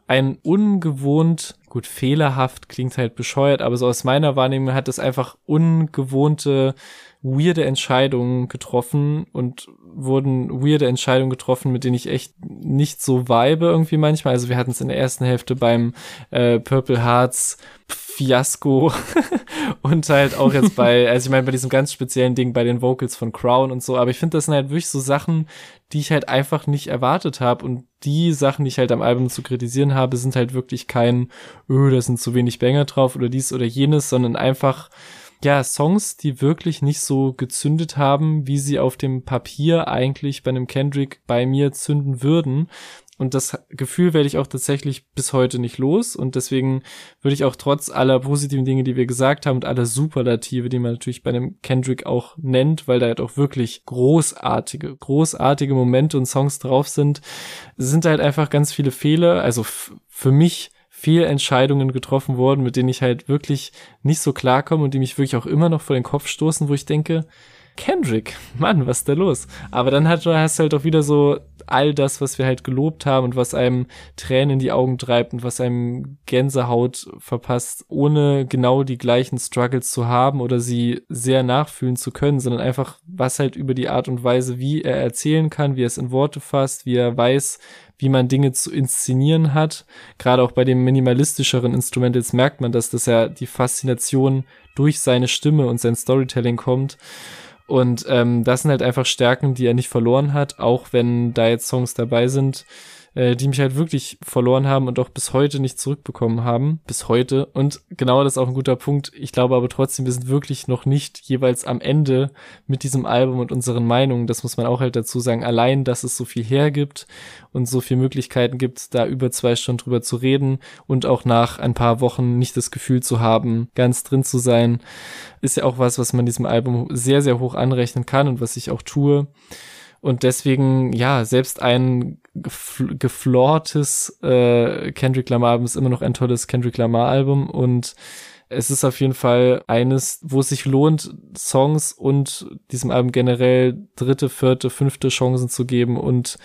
S2: ein ungewohnt, gut, fehlerhaft klingt halt bescheuert, aber so aus meiner Wahrnehmung hat es einfach ungewohnte, weirde Entscheidungen getroffen und wurden weirde Entscheidungen getroffen, mit denen ich echt nicht so vibe irgendwie manchmal. Also wir hatten es in der ersten Hälfte beim äh, Purple Hearts Fiasko und halt auch jetzt bei, also ich meine bei diesem ganz speziellen Ding bei den Vocals von Crown und so, aber ich finde, das sind halt wirklich so Sachen, die ich halt einfach nicht erwartet habe und die Sachen, die ich halt am Album zu kritisieren habe, sind halt wirklich kein, öh, da sind zu wenig Banger drauf oder dies oder jenes, sondern einfach ja, Songs, die wirklich nicht so gezündet haben, wie sie auf dem Papier eigentlich bei einem Kendrick bei mir zünden würden. Und das Gefühl werde ich auch tatsächlich bis heute nicht los. Und deswegen würde ich auch trotz aller positiven Dinge, die wir gesagt haben und aller Superlative, die man natürlich bei einem Kendrick auch nennt, weil da halt auch wirklich großartige, großartige Momente und Songs drauf sind, sind halt einfach ganz viele Fehler. Also für mich Fehlentscheidungen getroffen worden, mit denen ich halt wirklich nicht so klarkomme und die mich wirklich auch immer noch vor den Kopf stoßen, wo ich denke, Kendrick, Mann, was ist da los? Aber dann hast du halt auch wieder so all das, was wir halt gelobt haben und was einem Tränen in die Augen treibt und was einem Gänsehaut verpasst, ohne genau die gleichen Struggles zu haben oder sie sehr nachfühlen zu können, sondern einfach was halt über die Art und Weise, wie er erzählen kann, wie er es in Worte fasst, wie er weiß, wie man Dinge zu inszenieren hat. Gerade auch bei dem minimalistischeren Instrumentals merkt man das, dass er die Faszination durch seine Stimme und sein Storytelling kommt. Und ähm, das sind halt einfach Stärken, die er nicht verloren hat, auch wenn da jetzt Songs dabei sind, äh, die mich halt wirklich verloren haben und auch bis heute nicht zurückbekommen haben. Bis heute. Und genau das ist auch ein guter Punkt. Ich glaube aber trotzdem, wir sind wirklich noch nicht jeweils am Ende mit diesem Album und unseren Meinungen. Das muss man auch halt dazu sagen. Allein, dass es so viel hergibt und so viele Möglichkeiten gibt, da über zwei Stunden drüber zu reden und auch nach ein paar Wochen nicht das Gefühl zu haben, ganz drin zu sein, ist ja auch was, was man diesem Album sehr, sehr hoch anrechnen kann und was ich auch tue. Und deswegen, ja, selbst ein geflortes äh, Kendrick Lamar-Album ist immer noch ein tolles Kendrick Lamar-Album und es ist auf jeden Fall eines, wo es sich lohnt, Songs und diesem Album generell dritte, vierte, fünfte Chancen zu geben und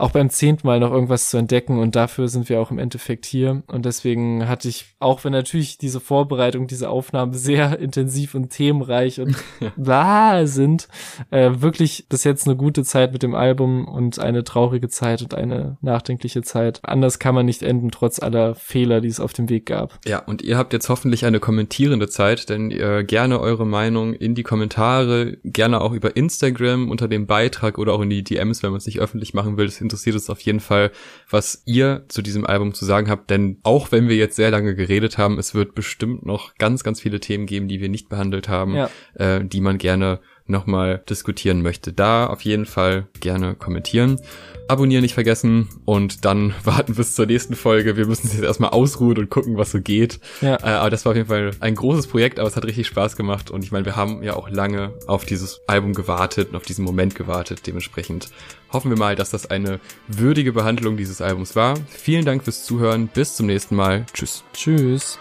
S2: auch beim zehnten Mal noch irgendwas zu entdecken und dafür sind wir auch im Endeffekt hier. Und deswegen hatte ich, auch wenn natürlich diese Vorbereitung, diese Aufnahmen sehr intensiv und themenreich und bla sind, äh, wirklich bis jetzt eine gute Zeit mit dem Album und eine traurige Zeit und eine nachdenkliche Zeit. Anders kann man nicht enden, trotz aller Fehler, die es auf dem Weg gab.
S1: Ja, und ihr habt jetzt hoffentlich eine kommentierende Zeit, denn ihr gerne eure Meinung in die Kommentare, gerne auch über Instagram unter dem Beitrag oder auch in die DMs, wenn man es nicht öffentlich machen will. Das interessiert es auf jeden Fall, was ihr zu diesem Album zu sagen habt, denn auch wenn wir jetzt sehr lange geredet haben, es wird bestimmt noch ganz, ganz viele Themen geben, die wir nicht behandelt haben, ja. äh, die man gerne nochmal diskutieren möchte. Da auf jeden Fall gerne kommentieren. Abonnieren nicht vergessen und dann warten bis zur nächsten Folge. Wir müssen uns jetzt erstmal ausruhen und gucken, was so geht. Ja. Äh, aber das war auf jeden Fall ein großes Projekt, aber es hat richtig Spaß gemacht und ich meine, wir haben ja auch lange auf dieses Album gewartet und auf diesen Moment gewartet. Dementsprechend hoffen wir mal, dass das eine würdige Behandlung dieses Albums war. Vielen Dank fürs Zuhören. Bis zum nächsten Mal. Tschüss.
S2: Tschüss.